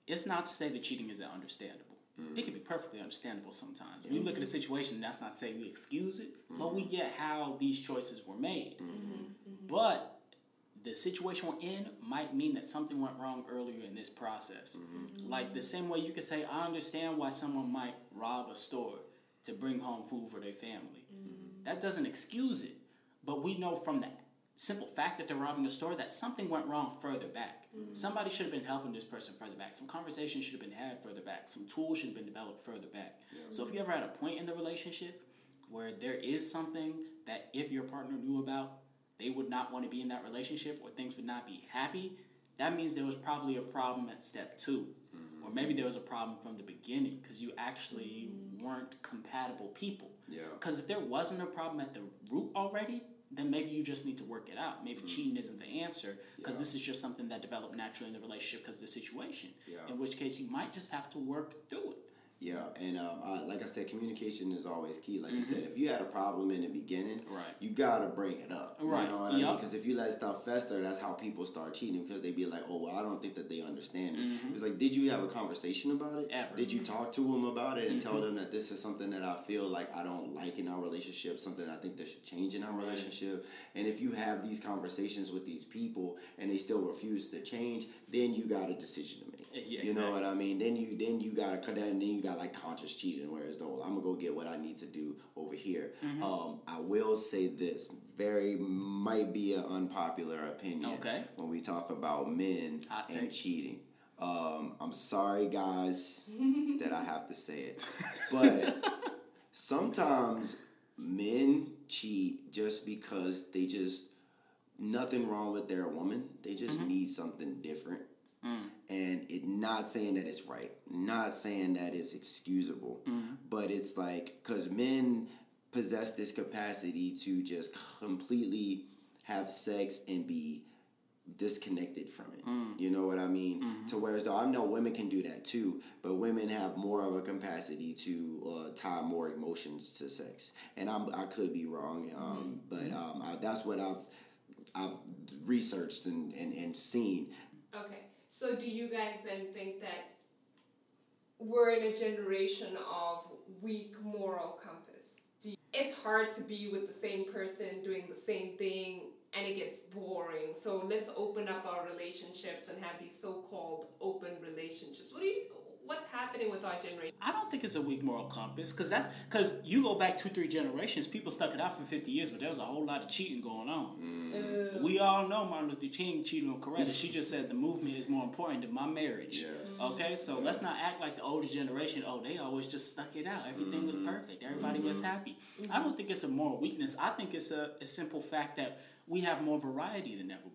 it's not to say that cheating isn't understandable. It can be perfectly understandable sometimes. When you look at a situation, that's not to say we excuse it, but we get how these choices were made. Mm-hmm. Mm-hmm. But the situation we're in might mean that something went wrong earlier in this process. Mm-hmm. Like the same way you could say, I understand why someone might rob a store to bring home food for their family. That doesn't excuse it, but we know from the simple fact that they're robbing a store that something went wrong further back. Somebody should have been helping this person further back. Some conversation should have been had further back. Some tools should have been developed further back. So if you ever had a point in the relationship where there is something that if your partner knew about, they would not want to be in that relationship or things would not be happy, that means there was probably a problem at step 2 mm-hmm. Or maybe there was a problem from the beginning because you actually mm. weren't compatible people. Yeah. Because if there wasn't a problem at the root already, then maybe you just need to work it out. Maybe mm. cheating isn't the answer because Yeah. this is just something that developed naturally in the relationship because of the situation. Yeah. In which case, you might just have to work through it. Yeah, and um, I, like I said, communication is always key. Like you said, if you had a problem in the beginning, Mm-hmm. Right. you gotta bring it up. Right, You know what I mean? Because if you let stuff fester, that's how people start cheating. Because they be like, "Oh, well, I don't think that they understand me." It's like, did you have a conversation about it? Mm-hmm. Ever. Did you talk to them about it and Mm-hmm. tell them that this is something that I feel like I don't like in our relationship, something I think that should change in our relationship? And if you have these conversations with these people and they still refuse to change, then you got a decision to make. Yeah, you know what I mean? Then you then you gotta cut that, and then you got like conscious cheating, whereas though I'm gonna go get what I need to do over here. Mm-hmm. Um, I will say this very might be an unpopular opinion. Okay. When we talk about men Hot and cheating, um, I'm sorry guys that I have to say it, but sometimes men cheat just because they just nothing wrong with their woman. They just Mm-hmm. need something different. Mm. And it not saying that it's right, not saying that it's excusable, Mm-hmm. but it's like because men possess this capacity to just completely have sex and be disconnected from it. You know what I mean? To whereas though I know women can do that too, but women have more of a capacity to uh, tie more emotions to sex, and I'm I could be wrong, um, but um, I, that's what I've I've researched and, and, and seen. Okay, so do you guys then think that we're in a generation of weak moral compass? You, it's hard to be with the same person doing the same thing and it gets boring. So let's open up our relationships and have these so-called open relationships. What do you what's happening with our generation? I don't think it's a weak moral compass because that's because you go back two, three generations, people stuck it out for 50 years, but there was a whole lot of cheating going on. Uh, We all know Martin Luther King cheated on Coretta. She just said the movement is more important than my marriage. Yes. Okay, so let's not act like the older generation. Oh, they always just stuck it out. Everything was mm-hmm. perfect. Everybody was mm-hmm. happy. I mm-hmm. don't think it's a moral weakness. I think it's a, a simple fact that we have more variety than ever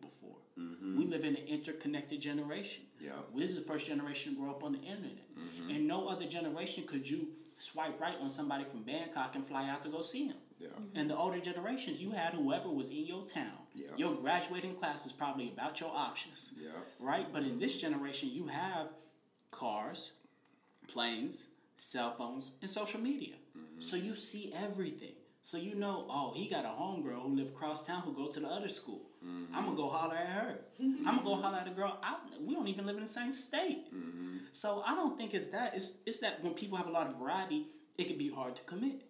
before. We live in an interconnected generation. Yeah. This is the first generation to grow up on the internet. Mm-hmm. And no other generation could you swipe right on somebody from Bangkok and fly out to go see him. Yeah. Mm-hmm. And the older generations, you had whoever was in your town. Yeah. Your graduating class is probably about your options. Yeah. Right? But in this generation, you have cars, planes, cell phones, and social media. So you see everything. So you know, oh, he got a homegirl who live across town who go to the other school. Mm-hmm. I'm gonna go holler at her. I'm gonna go holler at a girl. I, we don't even live in the same state. Mm-hmm. So I don't think it's that. It's it's that when people have a lot of variety, it can be hard to commit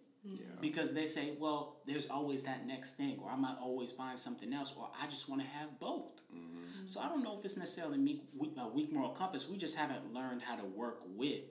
because they say, well, there's always that next thing, or I might always find something else, or I just want to have both. Mm-hmm. So I don't know if it's necessarily weak, a weak moral compass. We just haven't learned how to work with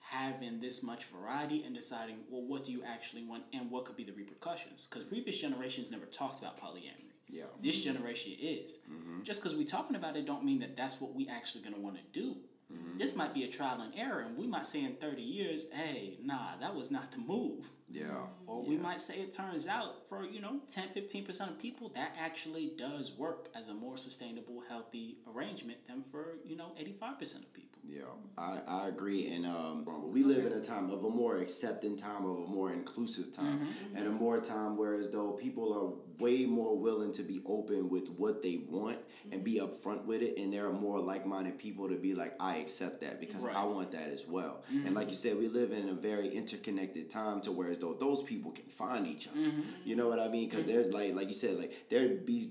having this much variety and deciding, well, what do you actually want and what could be the repercussions? Because previous generations never talked about polyamory. Yeah. This generation is. Mm-hmm. Just because we're talking about it don't mean that that's what we actually going to want to do. Mm-hmm. This might be a trial and error, and we might say in 30 years, hey, nah, that was not the move. Yeah. Or we might say it turns out for, you know, 10, 15% of people, that actually does work as a more sustainable, healthy arrangement than for, you know, 85% of people. Yeah, I, I agree, and um, we live in a time of a more accepting time, of a more inclusive time, mm-hmm. and a more time whereas though people are way more willing to be open with what they want and be mm-hmm. upfront with it, and there are more like minded people to be like, I accept that because Right. I want that as well. And like you mm-hmm. said, we live in a very interconnected time to whereas though those people can find each other. You know what I mean? Because there's like like you said, like there'd be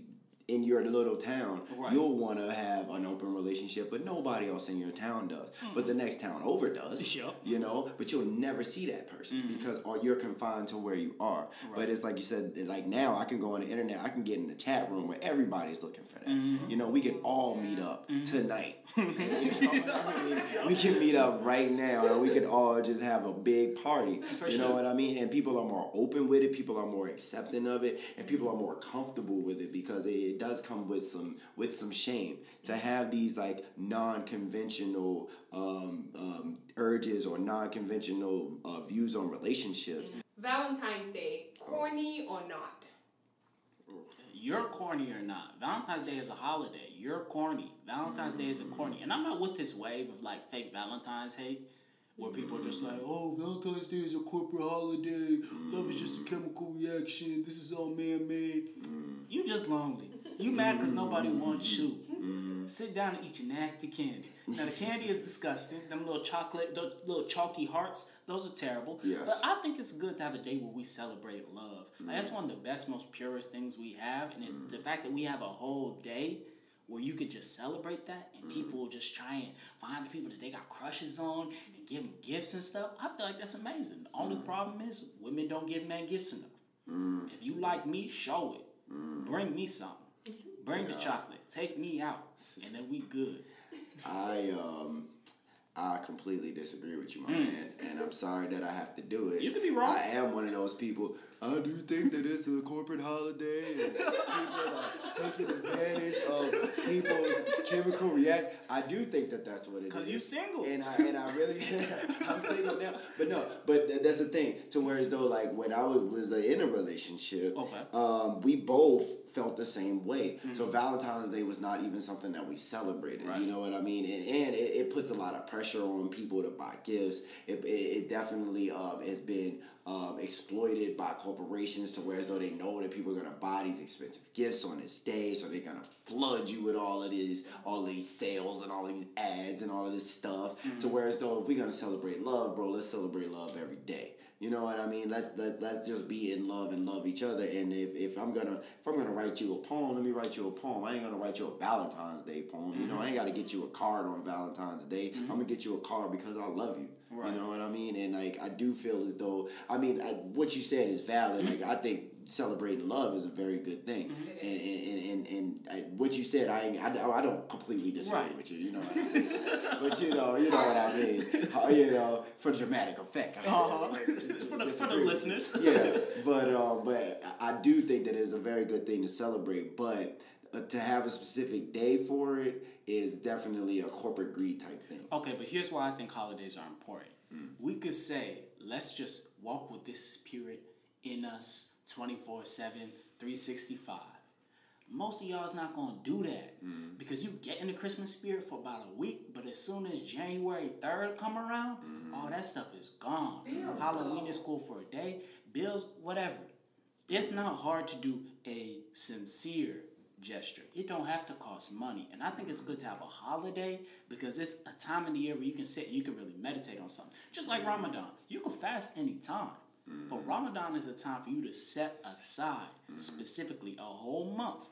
in your little town, Right. you'll want to have an open relationship, but nobody else in your town does. Hmm. But the next town over does. Yup. You know, but you'll never see that person mm-hmm. because or you're confined to where you are. But it's like you said, like now I can go on the internet, I can get in the chat room where everybody's looking for that. Mm-hmm. You know, we can all meet up mm-hmm. tonight. You know I mean? We can meet up right now, and we can all just have a big party. you know sure. what I mean? And people are more open with it. People are more accepting of it, and people are more comfortable with it because it, it does come with some with some shame to have these like non-conventional um, um, urges or non-conventional uh, views on relationships. Valentine's Day, corny or not? You're corny or not. Valentine's Day is a holiday. You're corny. Valentine's Day is a corny. And I'm not with this wave of like fake Valentine's hate where people are just like, oh, Valentine's Day is a corporate holiday. Love is just a chemical reaction. This is all man made. You just lonely. You mad because nobody mm-hmm. wants you. Mm-hmm. Sit down and eat your nasty candy. Now the candy is disgusting. Them little chocolate, those little chalky hearts, those are terrible. Yes. But I think it's good to have a day where we celebrate love. Like, that's mm-hmm. one of the best, most purest things we have, and the fact that we have a whole day where you could just celebrate that, and people will just try and find the people that they got crushes on and give them gifts and stuff. I feel like that's amazing. The only problem is women don't give men gifts enough. If you like me, show it. Bring me something. Bring the chocolate. Take me out, and then we good. I um I completely disagree with you, my man, and I'm sorry that I have to do it. Mm. You could be wrong. I am one of those people. I do think that it's a corporate holiday, and people are taking advantage of people's chemical react. I do think that that's what it is. 'Cause you're single. and I and I really I'm single now. But no, but th- that's the thing. To where as though like when I was, in a relationship, Okay. um, we both felt the same way. So Valentine's Day was not even something that we celebrated. Right. You know what I mean? And, and it, it puts a lot of pressure on people to buy gifts. It, it, it definitely um, has been um, exploited by corporations to where as though they know that people are gonna buy these expensive gifts on this day, so they're gonna flood you with all of these all these sales and all these ads and all of this stuff. To where as though if we're gonna celebrate love, bro, let's celebrate love every day. You know what I mean? Let's let, let's just be in love and love each other. And if, if I'm gonna if I'm gonna write you a poem, let me write you a poem. I ain't gonna write you a Valentine's Day poem. You know, mm-hmm. I ain't gotta get you a card on Valentine's Day. Mm-hmm. I'm gonna get you a card because I love you. Right. You know what I mean? And like I do feel as though I mean I, what you said is valid. Mm-hmm. Like I think celebrating love is a very good thing. It And and, and, and, I, what you said, I, I I don't completely disagree Right. with you. You know, I mean? but you know, you know what I mean. How- You know, for dramatic effect. Uh-huh. For the, for the listeners. yeah, but um, but I I do think that it's a very good thing to celebrate. But uh, to have a specific day for it is definitely a corporate greed type thing. Okay, but here's why I think holidays are important. We could say, let's just walk with this spirit in us 24 7, 365. Most of y'all is not gonna do that mm-hmm. because you get in the Christmas spirit for about a week, but as soon as January 3rd come around, mm-hmm. all that stuff is gone. Bills, Halloween though. is cool for a day, bills, whatever. It's not hard to do a sincere gesture. It don't have to cost money. And I think it's good to have a holiday because it's a time of the year where you can sit and you can really meditate on something. Just like Ramadan. You can fast anytime. But Ramadan is a time for you to set aside mm-hmm. specifically a whole month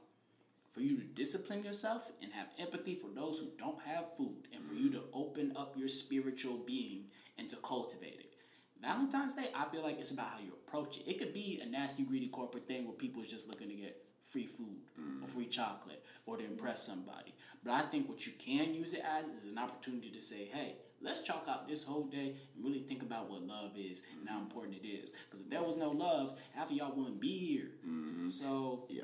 for you to discipline yourself and have empathy for those who don't have food and for you to mm-hmm. open up your spiritual being and to cultivate it. Valentine's Day, I feel like it's about how you approach it. It could be a nasty, greedy corporate thing where people are just looking to get free food or mm-hmm. free chocolate or to impress somebody. But I think what you can use it as is an opportunity to say, hey, let's chalk out this whole day and really think about what love is and how mm-hmm. important it is. Because if there was no love, half of y'all wouldn't be here. Mm-hmm. So Yeah,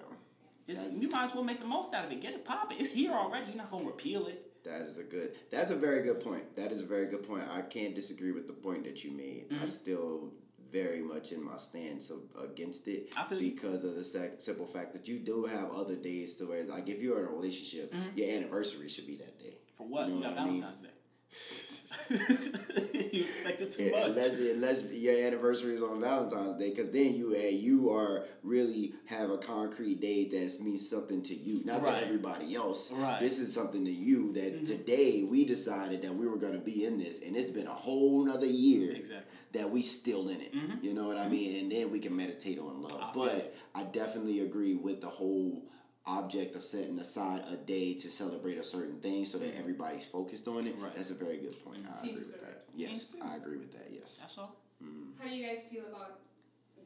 it's, you might as well make the most out of it. Get it popping. It's here already. You're not gonna repeal it. that is a good. That's a very good point. That is a very good point. I can't disagree with the point that you made. I mm-hmm. still very much in my stance of, against it I feel you. because of the sec- simple fact that you do have other days to where, like, if you're in a relationship, your anniversary should be that day. For what? You know what I mean? Valentine's Day. you expected too Yeah, much. unless unless your anniversary is on Valentine's Day, because then you uh, you are really have a concrete day that means something to you, not Right. to everybody else. Right. Mm-hmm. This is something to you that today we decided that we were going to be in this, and it's been a whole nother year Exactly. Mm-hmm. that we still in it. You know what I mean? And then we can meditate on love. I but. I definitely agree with the whole object of setting aside a day to celebrate a certain thing so that everybody's focused on it. Mm-hmm. Right. That's a very good point. I Team agree with that. Yes. I agree with that. Yes. That's all. How do you guys feel about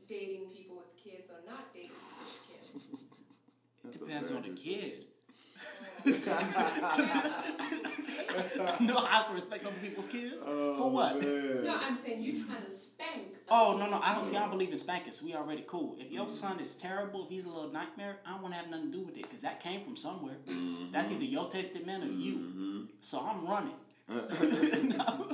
dating people with kids or not dating people with kids? It depends on the kid. no, I have to respect other people's kids. Oh, For what? No, I'm saying you trying to spank. Oh no no! I don't see. I don't believe in spanking. So we already cool. If your mm. son is terrible, if he's a little nightmare, I don't want to have nothing to do with it because that came from somewhere. Mm-hmm. That's either your tasted man or you. Mm-hmm. So I'm running. now,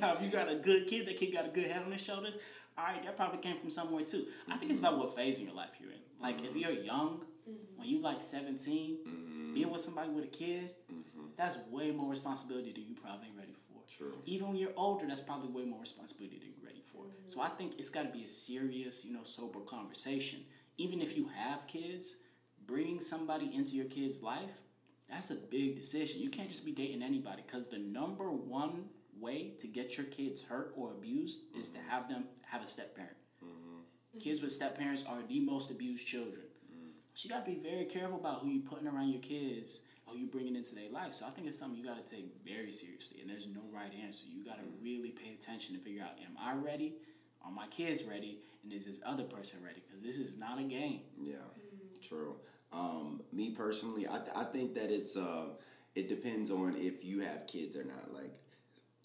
now, if you got a good kid, that kid got a good head on his shoulders. All right, that probably came from somewhere too. I think it's about mm-hmm. what phase in your life you're in. Like if you're young, when you like 17, being with somebody with a kid, mm-hmm. that's way more responsibility than you probably ready for. True. Even when you're older, that's probably way more responsibility than you're ready for. Mm-hmm. So I think it's got to be a serious, you know, sober conversation. Even if you have kids, bringing somebody into your kid's life, that's a big decision. You can't just be dating anybody because the number one way to get your kids hurt or abused is to mm-hmm. have them have a step parent. Kids with step parents are the most abused children. So you gotta be very careful about who you putting around your kids or who you bringing into their life. So I think it's something you gotta take very seriously, and there's no right answer. You gotta really pay attention and figure out: Am I ready? Are my kids ready? And is this other person ready? Because this is not a game. Yeah, true. Um, me personally, I, I think that it's uh, it depends on if you have kids or not. Like,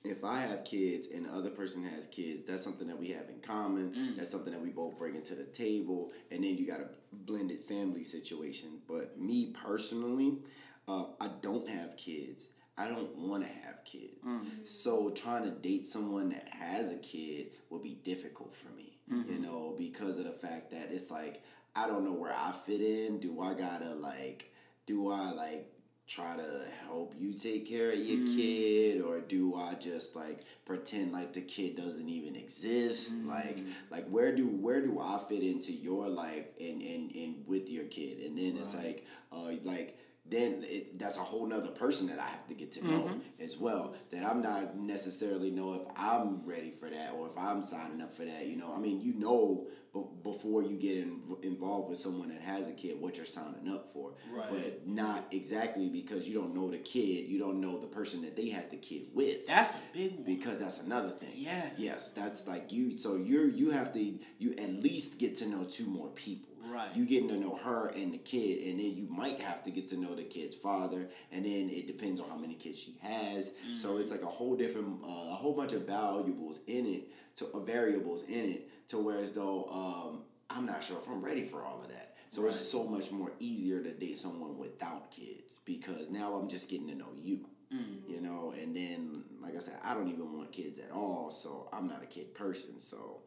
if I have kids and the other person has kids, that's something that we have in common. Mm. That's something that we both bring into the table, and then you got a blended family situation. But me personally, uh, I don't have kids. I don't want to have kids. Mm. So trying to date someone that has a kid would be difficult for me. You mm-hmm. know, because of the fact that it's like I don't know where I fit in. Do I gotta like? Do I like? Try to help you take care of your mm. kid or do I just like pretend like the kid doesn't even exist mm. like like where do where do I fit into your life and and, and with your kid and then right. it's like uh like then it, that's a whole nother person that I have to get to know mm-hmm. as well. That I'm not necessarily know if I'm ready for that or if I'm signing up for that. You know, I mean, you know, b- before you get in, involved with someone that has a kid, what you're signing up for. Right. But not exactly because you don't know the kid. You don't know the person that they had the kid with. That's a big one. Because that's another thing. Yes. Yes, that's like you. So you're you have to you at least get to know two more people. Right. You getting to know her and the kid, and then you might have to get to know the kid's father, and then it depends on how many kids she has. Mm-hmm. So it's like a whole different, uh, a whole bunch of valuables in it, to uh, variables in it, to whereas though um, I'm not sure if I'm ready for all of that. So right. it's so much more easier to date someone without kids because now I'm just getting to know you. Mm-hmm. You know, and then like I said, I don't even want kids at all, so I'm not a kid person. So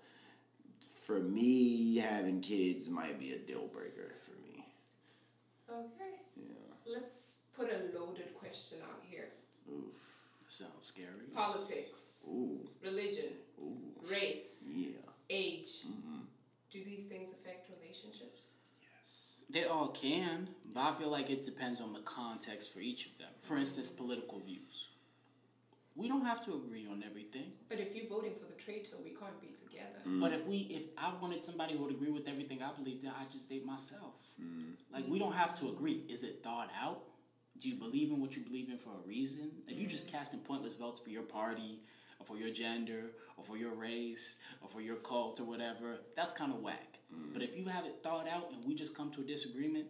for me, having kids might be a deal breaker for me. Okay. Yeah. Let's put a loaded question out here. Oof. Sounds scary. Politics. Ooh. Religion. Ooh. Race. Yeah. Age. Mm-hmm. Do these things affect relationships? Yes. They all can, but I feel like it depends on the context for each of them. For instance, political views. We don't have to agree on everything. But if you're voting for the traitor, we can't be together. Mm. But if we, if I wanted somebody who would agree with everything I believe, then I just date myself. Mm. Like we don't have to agree. Is it thought out? Do you believe in what you believe in for a reason? If you're just casting pointless votes for your party, or for your gender, or for your race, or for your cult, or whatever, that's kind of whack. Mm. But if you have it thought out and we just come to a disagreement,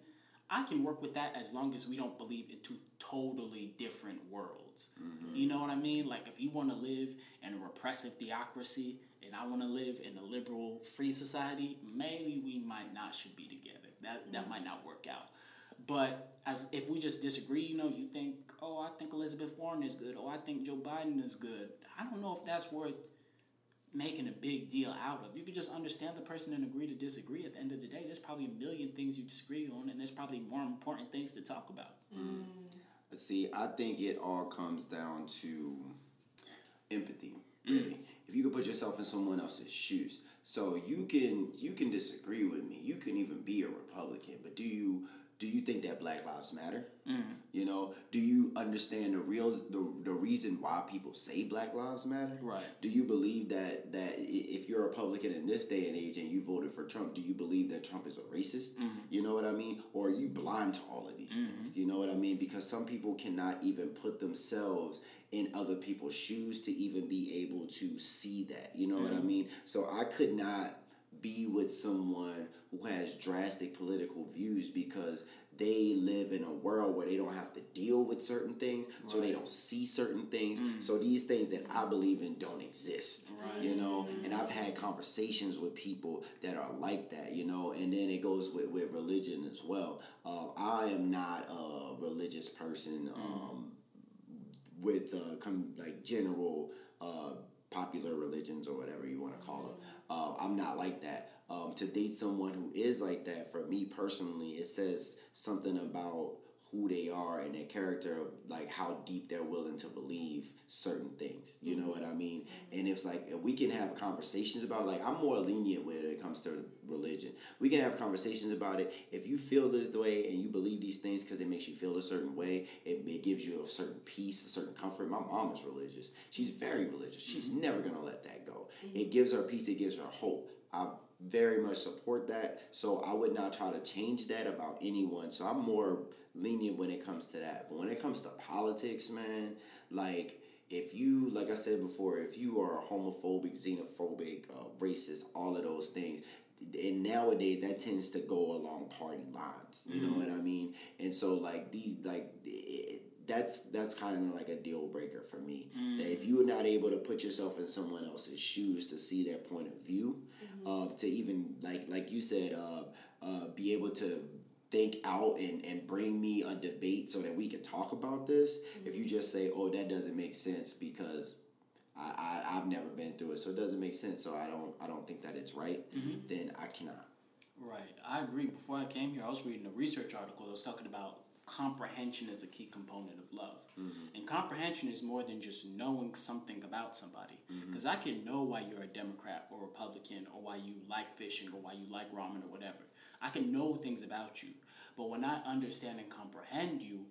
I can work with that as long as we don't believe in two totally different worlds. Mm-hmm. You know what I mean? Like if you want to live in a repressive theocracy and I want to live in a liberal free society, maybe we might not should be together. That mm-hmm. that might not work out. But as if we just disagree, you know, you think, oh, I think Elizabeth Warren is good, oh, I think Joe Biden is good. I don't know if that's worth making a big deal out of. You could just understand the person and agree to disagree. At the end of the day, there's probably a million things you disagree on, and there's probably more important things to talk about. Mm. See, I think it all comes down to empathy, really. Mm. If you can put yourself in someone else's shoes. So you can you can disagree with me. You can even be a Republican, but do you do you think that Black Lives Matter? Mm. You know, do you understand the real the, the reason why people say Black Lives Matter? Right. Do you believe that that if you're a Republican in this day and age and you voted for Trump, do you believe that Trump is a racist? Mm-hmm. You know what I mean? Or are you blind to all of these mm-hmm. things? You know what I mean? Because some people cannot even put themselves in other people's shoes to even be able to see that. You know mm-hmm. what I mm-hmm. mean? So I could not be with someone who has drastic political views because they live in a world where they don't have to deal with certain things, right. so they don't see certain things. Mm. So these things that I believe in don't exist. Right. You know, and I've had conversations with people that are like that. You know, and then it goes with with religion as well. Uh, I am not a religious person. Mm. Um, with uh, com- like general uh, popular religions or whatever you want to call them. Uh, I'm not like that. Um, to date someone who is like that, for me personally, it says something about who they are and their character, like how deep they're willing to believe certain things. You know what I mean? Mm-hmm. And it's like we can have conversations about. Like I'm more lenient when it comes to religion. We can have conversations about it. If you feel this way and you believe these things because it makes you feel a certain way, it, it gives you a certain peace, a certain comfort. My mom is religious. She's very religious. She's mm-hmm. never gonna let that go. Mm-hmm. It gives her peace. It gives her hope. I very much support that. So I would not try to change that about anyone. So I'm more lenient when it comes to that. But when it comes to politics, man, like if you, like I said before, if you are homophobic, xenophobic, uh, racist, all of those things, and nowadays that tends to go along party lines. You mm-hmm. know what I mean? And so like these like. It, that's that's kind of like a deal breaker for me. Mm. That if you are not able to put yourself in someone else's shoes to see their point of view, uh, to even like like you said, uh, uh, be able to think out and, and bring me a debate so that we can talk about this. Mm-hmm. If you just say, "Oh, that doesn't make sense," because I, I I've never been through it, so it doesn't make sense. So I don't I don't think that it's right. Mm-hmm. Then I cannot. Right. I agree. Before I came here, I was reading a research article that was talking about comprehension is a key component of love. Mm-hmm. And comprehension is more than just knowing something about somebody. Because mm-hmm. I can know why you're a Democrat or Republican or why you like fishing or why you like ramen or whatever. I can know things about you. But when I understand and comprehend you,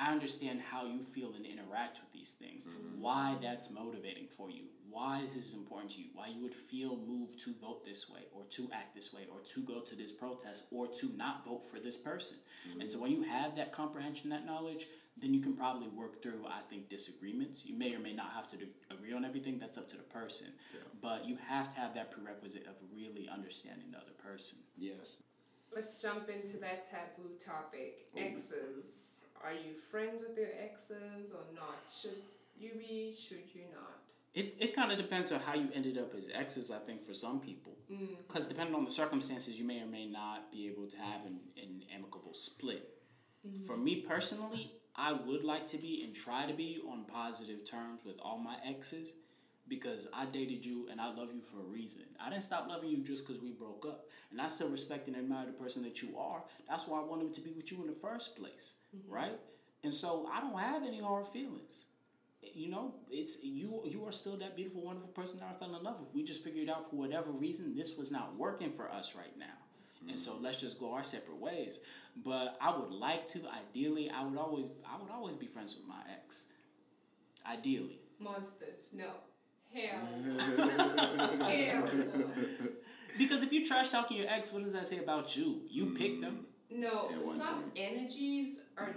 I understand how you feel and interact with these things, mm-hmm. why that's motivating for you, why this is important to you, why you would feel moved to vote this way, or to act this way, or to go to this protest, or to not vote for this person. Mm-hmm. And so when you have that comprehension, that knowledge, then you can probably work through, I think, disagreements. You may or may not have to agree on everything, that's up to the person. Yeah. But you have to have that prerequisite of really understanding the other person. Yes. Let's jump into that taboo topic exes. Are you friends with your exes or not? Should you be? Should you not? It, it kind of depends on how you ended up as exes, I think, for some people. Because mm. depending on the circumstances, you may or may not be able to have an, an amicable split. Mm-hmm. For me personally, I would like to be and try to be on positive terms with all my exes because I dated you and I love you for a reason. I didn't stop loving you just because we broke up. And I still respect and admire the person that you are. That's why I wanted to be with you in the first place, mm-hmm. right? And so I don't have any hard feelings. You know, it's you. You are still that beautiful, wonderful person that I fell in love with. We just figured out for whatever reason this was not working for us right now, mm-hmm. and so let's just go our separate ways. But I would like to. Ideally, I would always. I would always be friends with my ex. Ideally. Monsters. No. Hell. Hell. Because if you trash talking your ex, what does that say about you? You mm. picked them. No, some energies are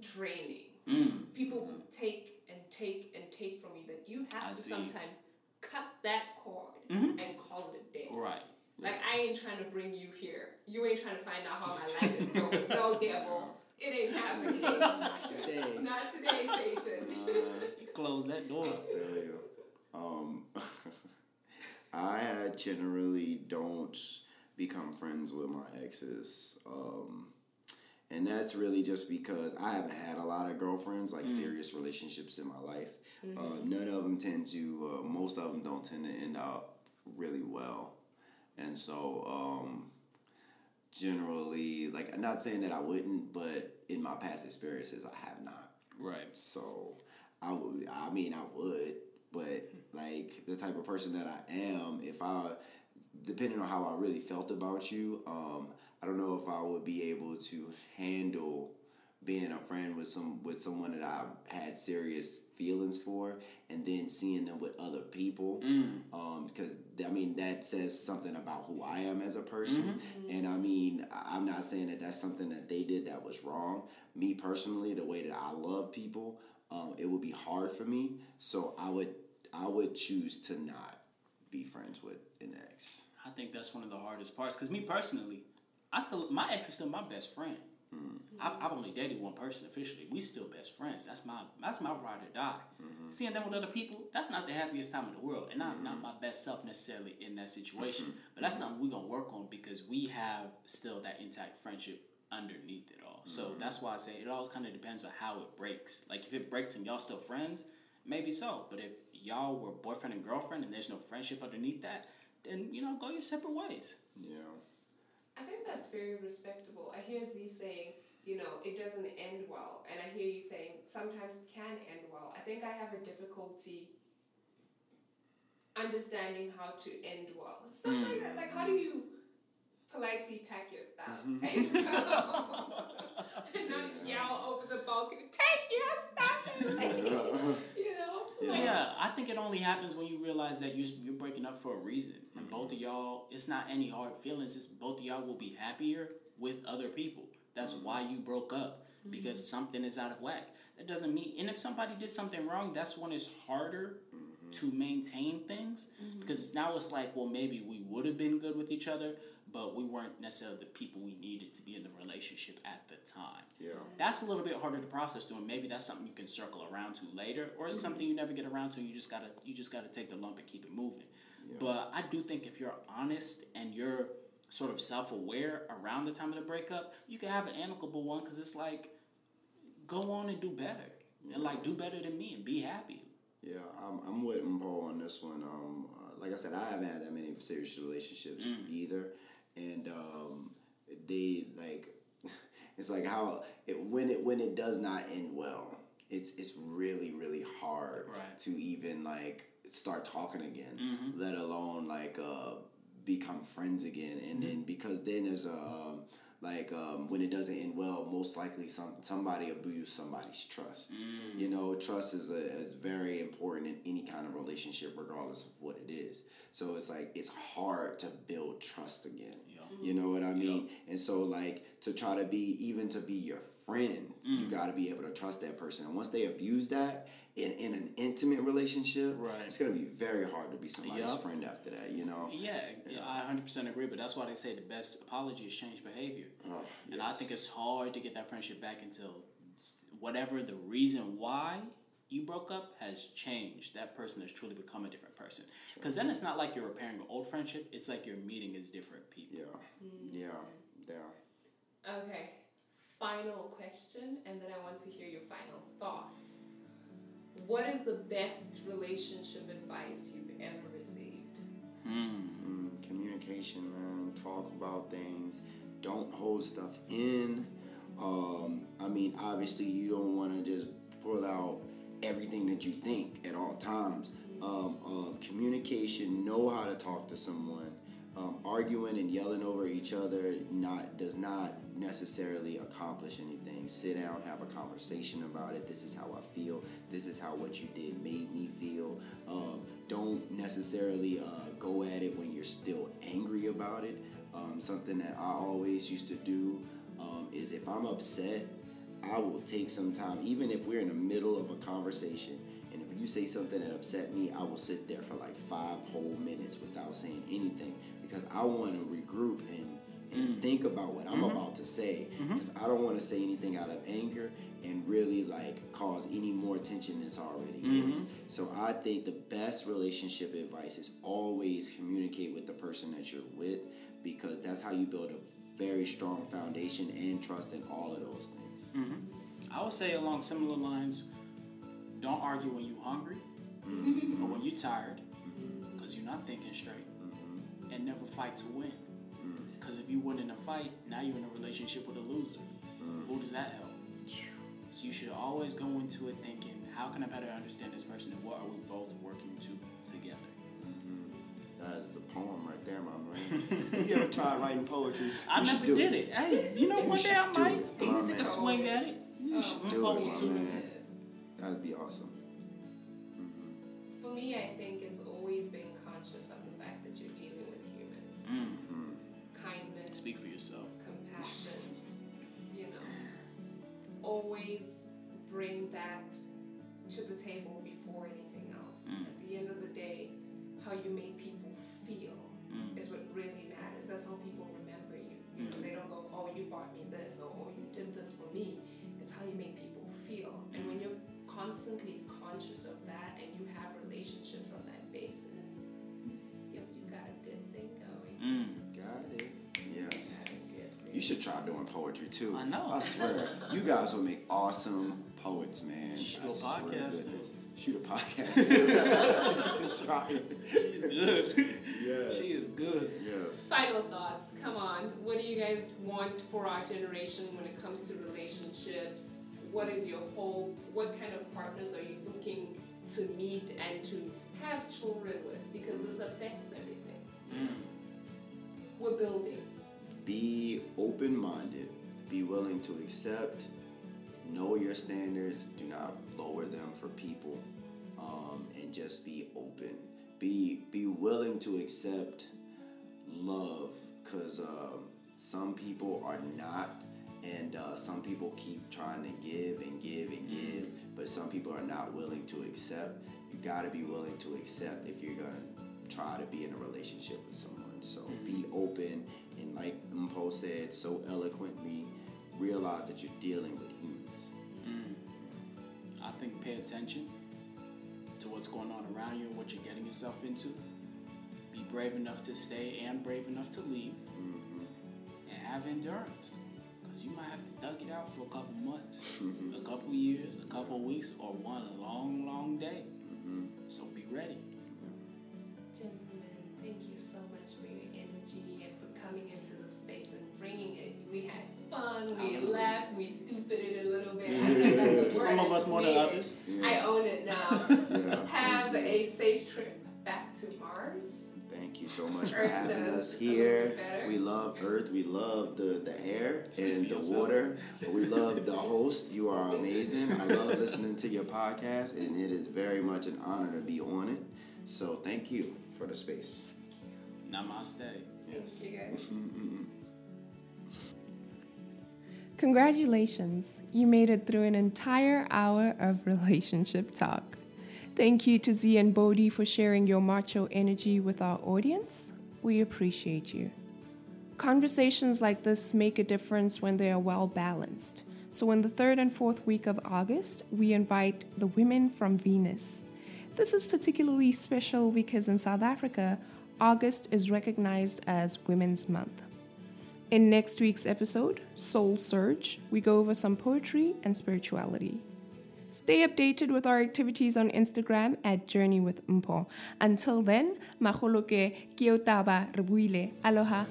draining. Mm. People take and take and take from you that you have I to see. sometimes cut that cord mm-hmm. and call it a day. Right. Like I ain't trying to bring you here. You ain't trying to find out how my life is going. no devil. It ain't happening. Not today. Not today, Satan. Uh, close that door. Um I generally don't become friends with my exes. Um, and that's really just because I haven't had a lot of girlfriends, like mm. serious relationships in my life. Mm-hmm. Uh, none of them tend to, uh, most of them don't tend to end up really well. And so, um, generally, like, I'm not saying that I wouldn't, but in my past experiences, I have not. Right. So, I would, I mean, I would, but like the type of person that I am, if I, depending on how I really felt about you, um, I don't know if I would be able to handle being a friend with some with someone that I had serious feelings for, and then seeing them with other people, mm. um, because I mean that says something about who I am as a person, mm-hmm. and I mean I'm not saying that that's something that they did that was wrong. Me personally, the way that I love people, um, it would be hard for me, so I would I would choose to not be friends with an ex. I think that's one of the hardest parts because me personally, I still my ex is still my best friend. Mm-hmm. I've, I've only dated one person officially. We still best friends. That's my that's my ride or die. Mm-hmm. Seeing them with other people, that's not the happiest time in the world, and I'm mm-hmm. not my best self necessarily in that situation. Mm-hmm. But that's something we're gonna work on because we have still that intact friendship underneath it all. So mm-hmm. that's why I say it all kind of depends on how it breaks. Like if it breaks and y'all still friends, maybe so. But if y'all were boyfriend and girlfriend and there's no friendship underneath that, then you know go your separate ways. Yeah. I think that's very respectable. I hear Z saying, you know, it doesn't end well, and I hear you saying sometimes it can end well. I think I have a difficulty understanding how to end well. Stuff mm. like that. Like how do you politely pack your stuff mm-hmm. and not yell over the balcony, take your stuff. you know. Yeah. yeah, I think it only happens when you realize that you're you're breaking up for a reason, and mm-hmm. both of y'all. It's not any hard feelings. It's both of y'all will be happier with other people. That's mm-hmm. why you broke up because mm-hmm. something is out of whack. That doesn't mean, and if somebody did something wrong, that's when it's harder mm-hmm. to maintain things mm-hmm. because now it's like, well, maybe we would have been good with each other, but we weren't necessarily the people we needed to be in the relationship at the time. Yeah. That's a little bit harder to process through, and maybe that's something you can circle around to later, or it's mm-hmm. something you never get around to. You just gotta you just gotta take the lump and keep it moving. Yeah. But I do think if you're honest and you're sort of self aware around the time of the breakup, you can have an amicable one because it's like, go on and do better, yeah. and like do better than me and be happy. Yeah, I'm, I'm with Paul on this one. Um, uh, like I said, I haven't had that many serious relationships mm. either and um, they like it's like how it when it when it does not end well it's it's really really hard Right. to even like start talking again Mm-hmm. let alone like uh become friends again and Mm-hmm. then because then as a um, like um, when it doesn't end well most likely some somebody abused somebody's trust. Mm. you know trust is, a, is very important in any kind of relationship regardless of what it is. So it's like it's hard to build trust again. You know what i mean? And so like to try to be even to be your friend Mm. you got to be able to trust that person. And once they abuse that in, in an intimate relationship Right. it's going to be very hard to be somebody's Yup. friend after that you know Yeah, yeah, I 100% agree, but that's why they say the best apology is change behavior. Oh, And I think it's hard to get that friendship back until whatever the reason why you broke up has changed. That person has truly become a different person. Because then it's not like you're repairing an old friendship, it's like you're meeting as different people. yeah mm. yeah yeah Okay, final question, and then I want to hear your final thoughts. What is the best relationship advice you've ever received? Mm, communication, man. Talk about things. Don't hold stuff in. Um, I mean, obviously, you don't want to just pull out everything that you think at all times. Um, um, communication. Know how to talk to someone. Um, arguing and yelling over each other not does not necessarily accomplish anything. Sit down, have a conversation about it. This is how I feel. This is how what you did made me feel. Um, don't necessarily uh, go at it when you're still angry about it. Um, something that I always used to do um, is if I'm upset, I will take some time, even if we're in the middle of a conversation, and if you say something that upset me, I will sit there for like five whole minutes without saying anything because I want to regroup and, and think about what I'm mm-hmm. about to say. Mm-hmm. Because I don't want to say anything out of anger and really like cause any more tension than it's already is. So I think the best relationship advice is always communicate with the person that you're with because that's how you build a very strong foundation and trust in all of those things. I would say along similar lines, don't argue when you're hungry or when you're tired because you're not thinking straight. And never fight to win. Because if you win in a fight, now you're in a relationship with a loser. Mm. Who does that help? So you should always go into it thinking, how can I better understand this person and what are we both working to together? Mm-hmm. That's the poem right there, my man. you ever tried writing poetry? I You should never do did it. Hey, you know, You one day should I do might it, take a oh, swing at it. You oh, should I'm do it, my it. man. That'd be awesome. Mm-hmm. For me, I think bring that to the table before anything else. Mm. At the end of the day, how you make people feel mm. is what really matters. That's how people remember you. You know, mm. they don't go, "Oh, you bought me this," or "Oh, you did this for me." It's how you make people feel. And when you're constantly conscious of that and you have relationships on that basis, yep, you got a good thing going. Got it. Yes. You should try doing poetry too. I know. I swear, you guys would make awesome poets, man. Shoot I a podcast. goodness. Shoot a podcast. try it. She's good. Yes. She is good. Yes. Final thoughts. Come on. What do you guys want for our generation when it comes to relationships? What is your hope? What kind of partners are you looking to meet and to have children with? Because this affects everything. you know? We're building. Be open minded. Be willing to accept. Know your standards. Do not lower them for people. Um, and just be open. Be be willing to accept love, because um, some people are not, and uh, some people keep trying to give and give and give, but some people are not willing to accept. You got to be willing to accept if you're gonna try to be in a relationship with someone. So be open, and like Mpo said so eloquently, realize that you're dealing with humans. I think pay attention to what's going on around you and what you're getting yourself into. Be brave enough to stay and brave enough to leave. Mm-hmm. And have endurance. Because you might have to dug it out for a couple months, mm-hmm. a couple years, a couple weeks, or one long, long day. Mm-hmm. So be ready. Gentlemen, thank you so much for your energy and for coming into the space and bringing it. We had fun, we laughed, we stupid it a little bit. Some I of us more than made it. others. I own it now. Yeah. Have a safe trip back to Mars. Thank you so much for Earth having us here. We love Earth. We love the, the air and the water. We love the host. You are amazing. I love listening to your podcast, and it is very much an honor to be on it. So thank you for the space. Namaste. Yes. You guys. Congratulations, you made it through an entire hour of relationship talk. Thank you to Z and Bodhi for sharing your macho energy with our audience. We appreciate you. Conversations like this make a difference when they are well balanced. So, in the third and fourth week of August, we invite the women from Venus. This is particularly special because in South Africa, August is recognized as Women's Month. In next week's episode, Soul Surge, we go over some poetry and spirituality. Stay updated with our activities on Instagram at Journey with Mpo. Until then, maholoke kiotaba rebuile. Aloha.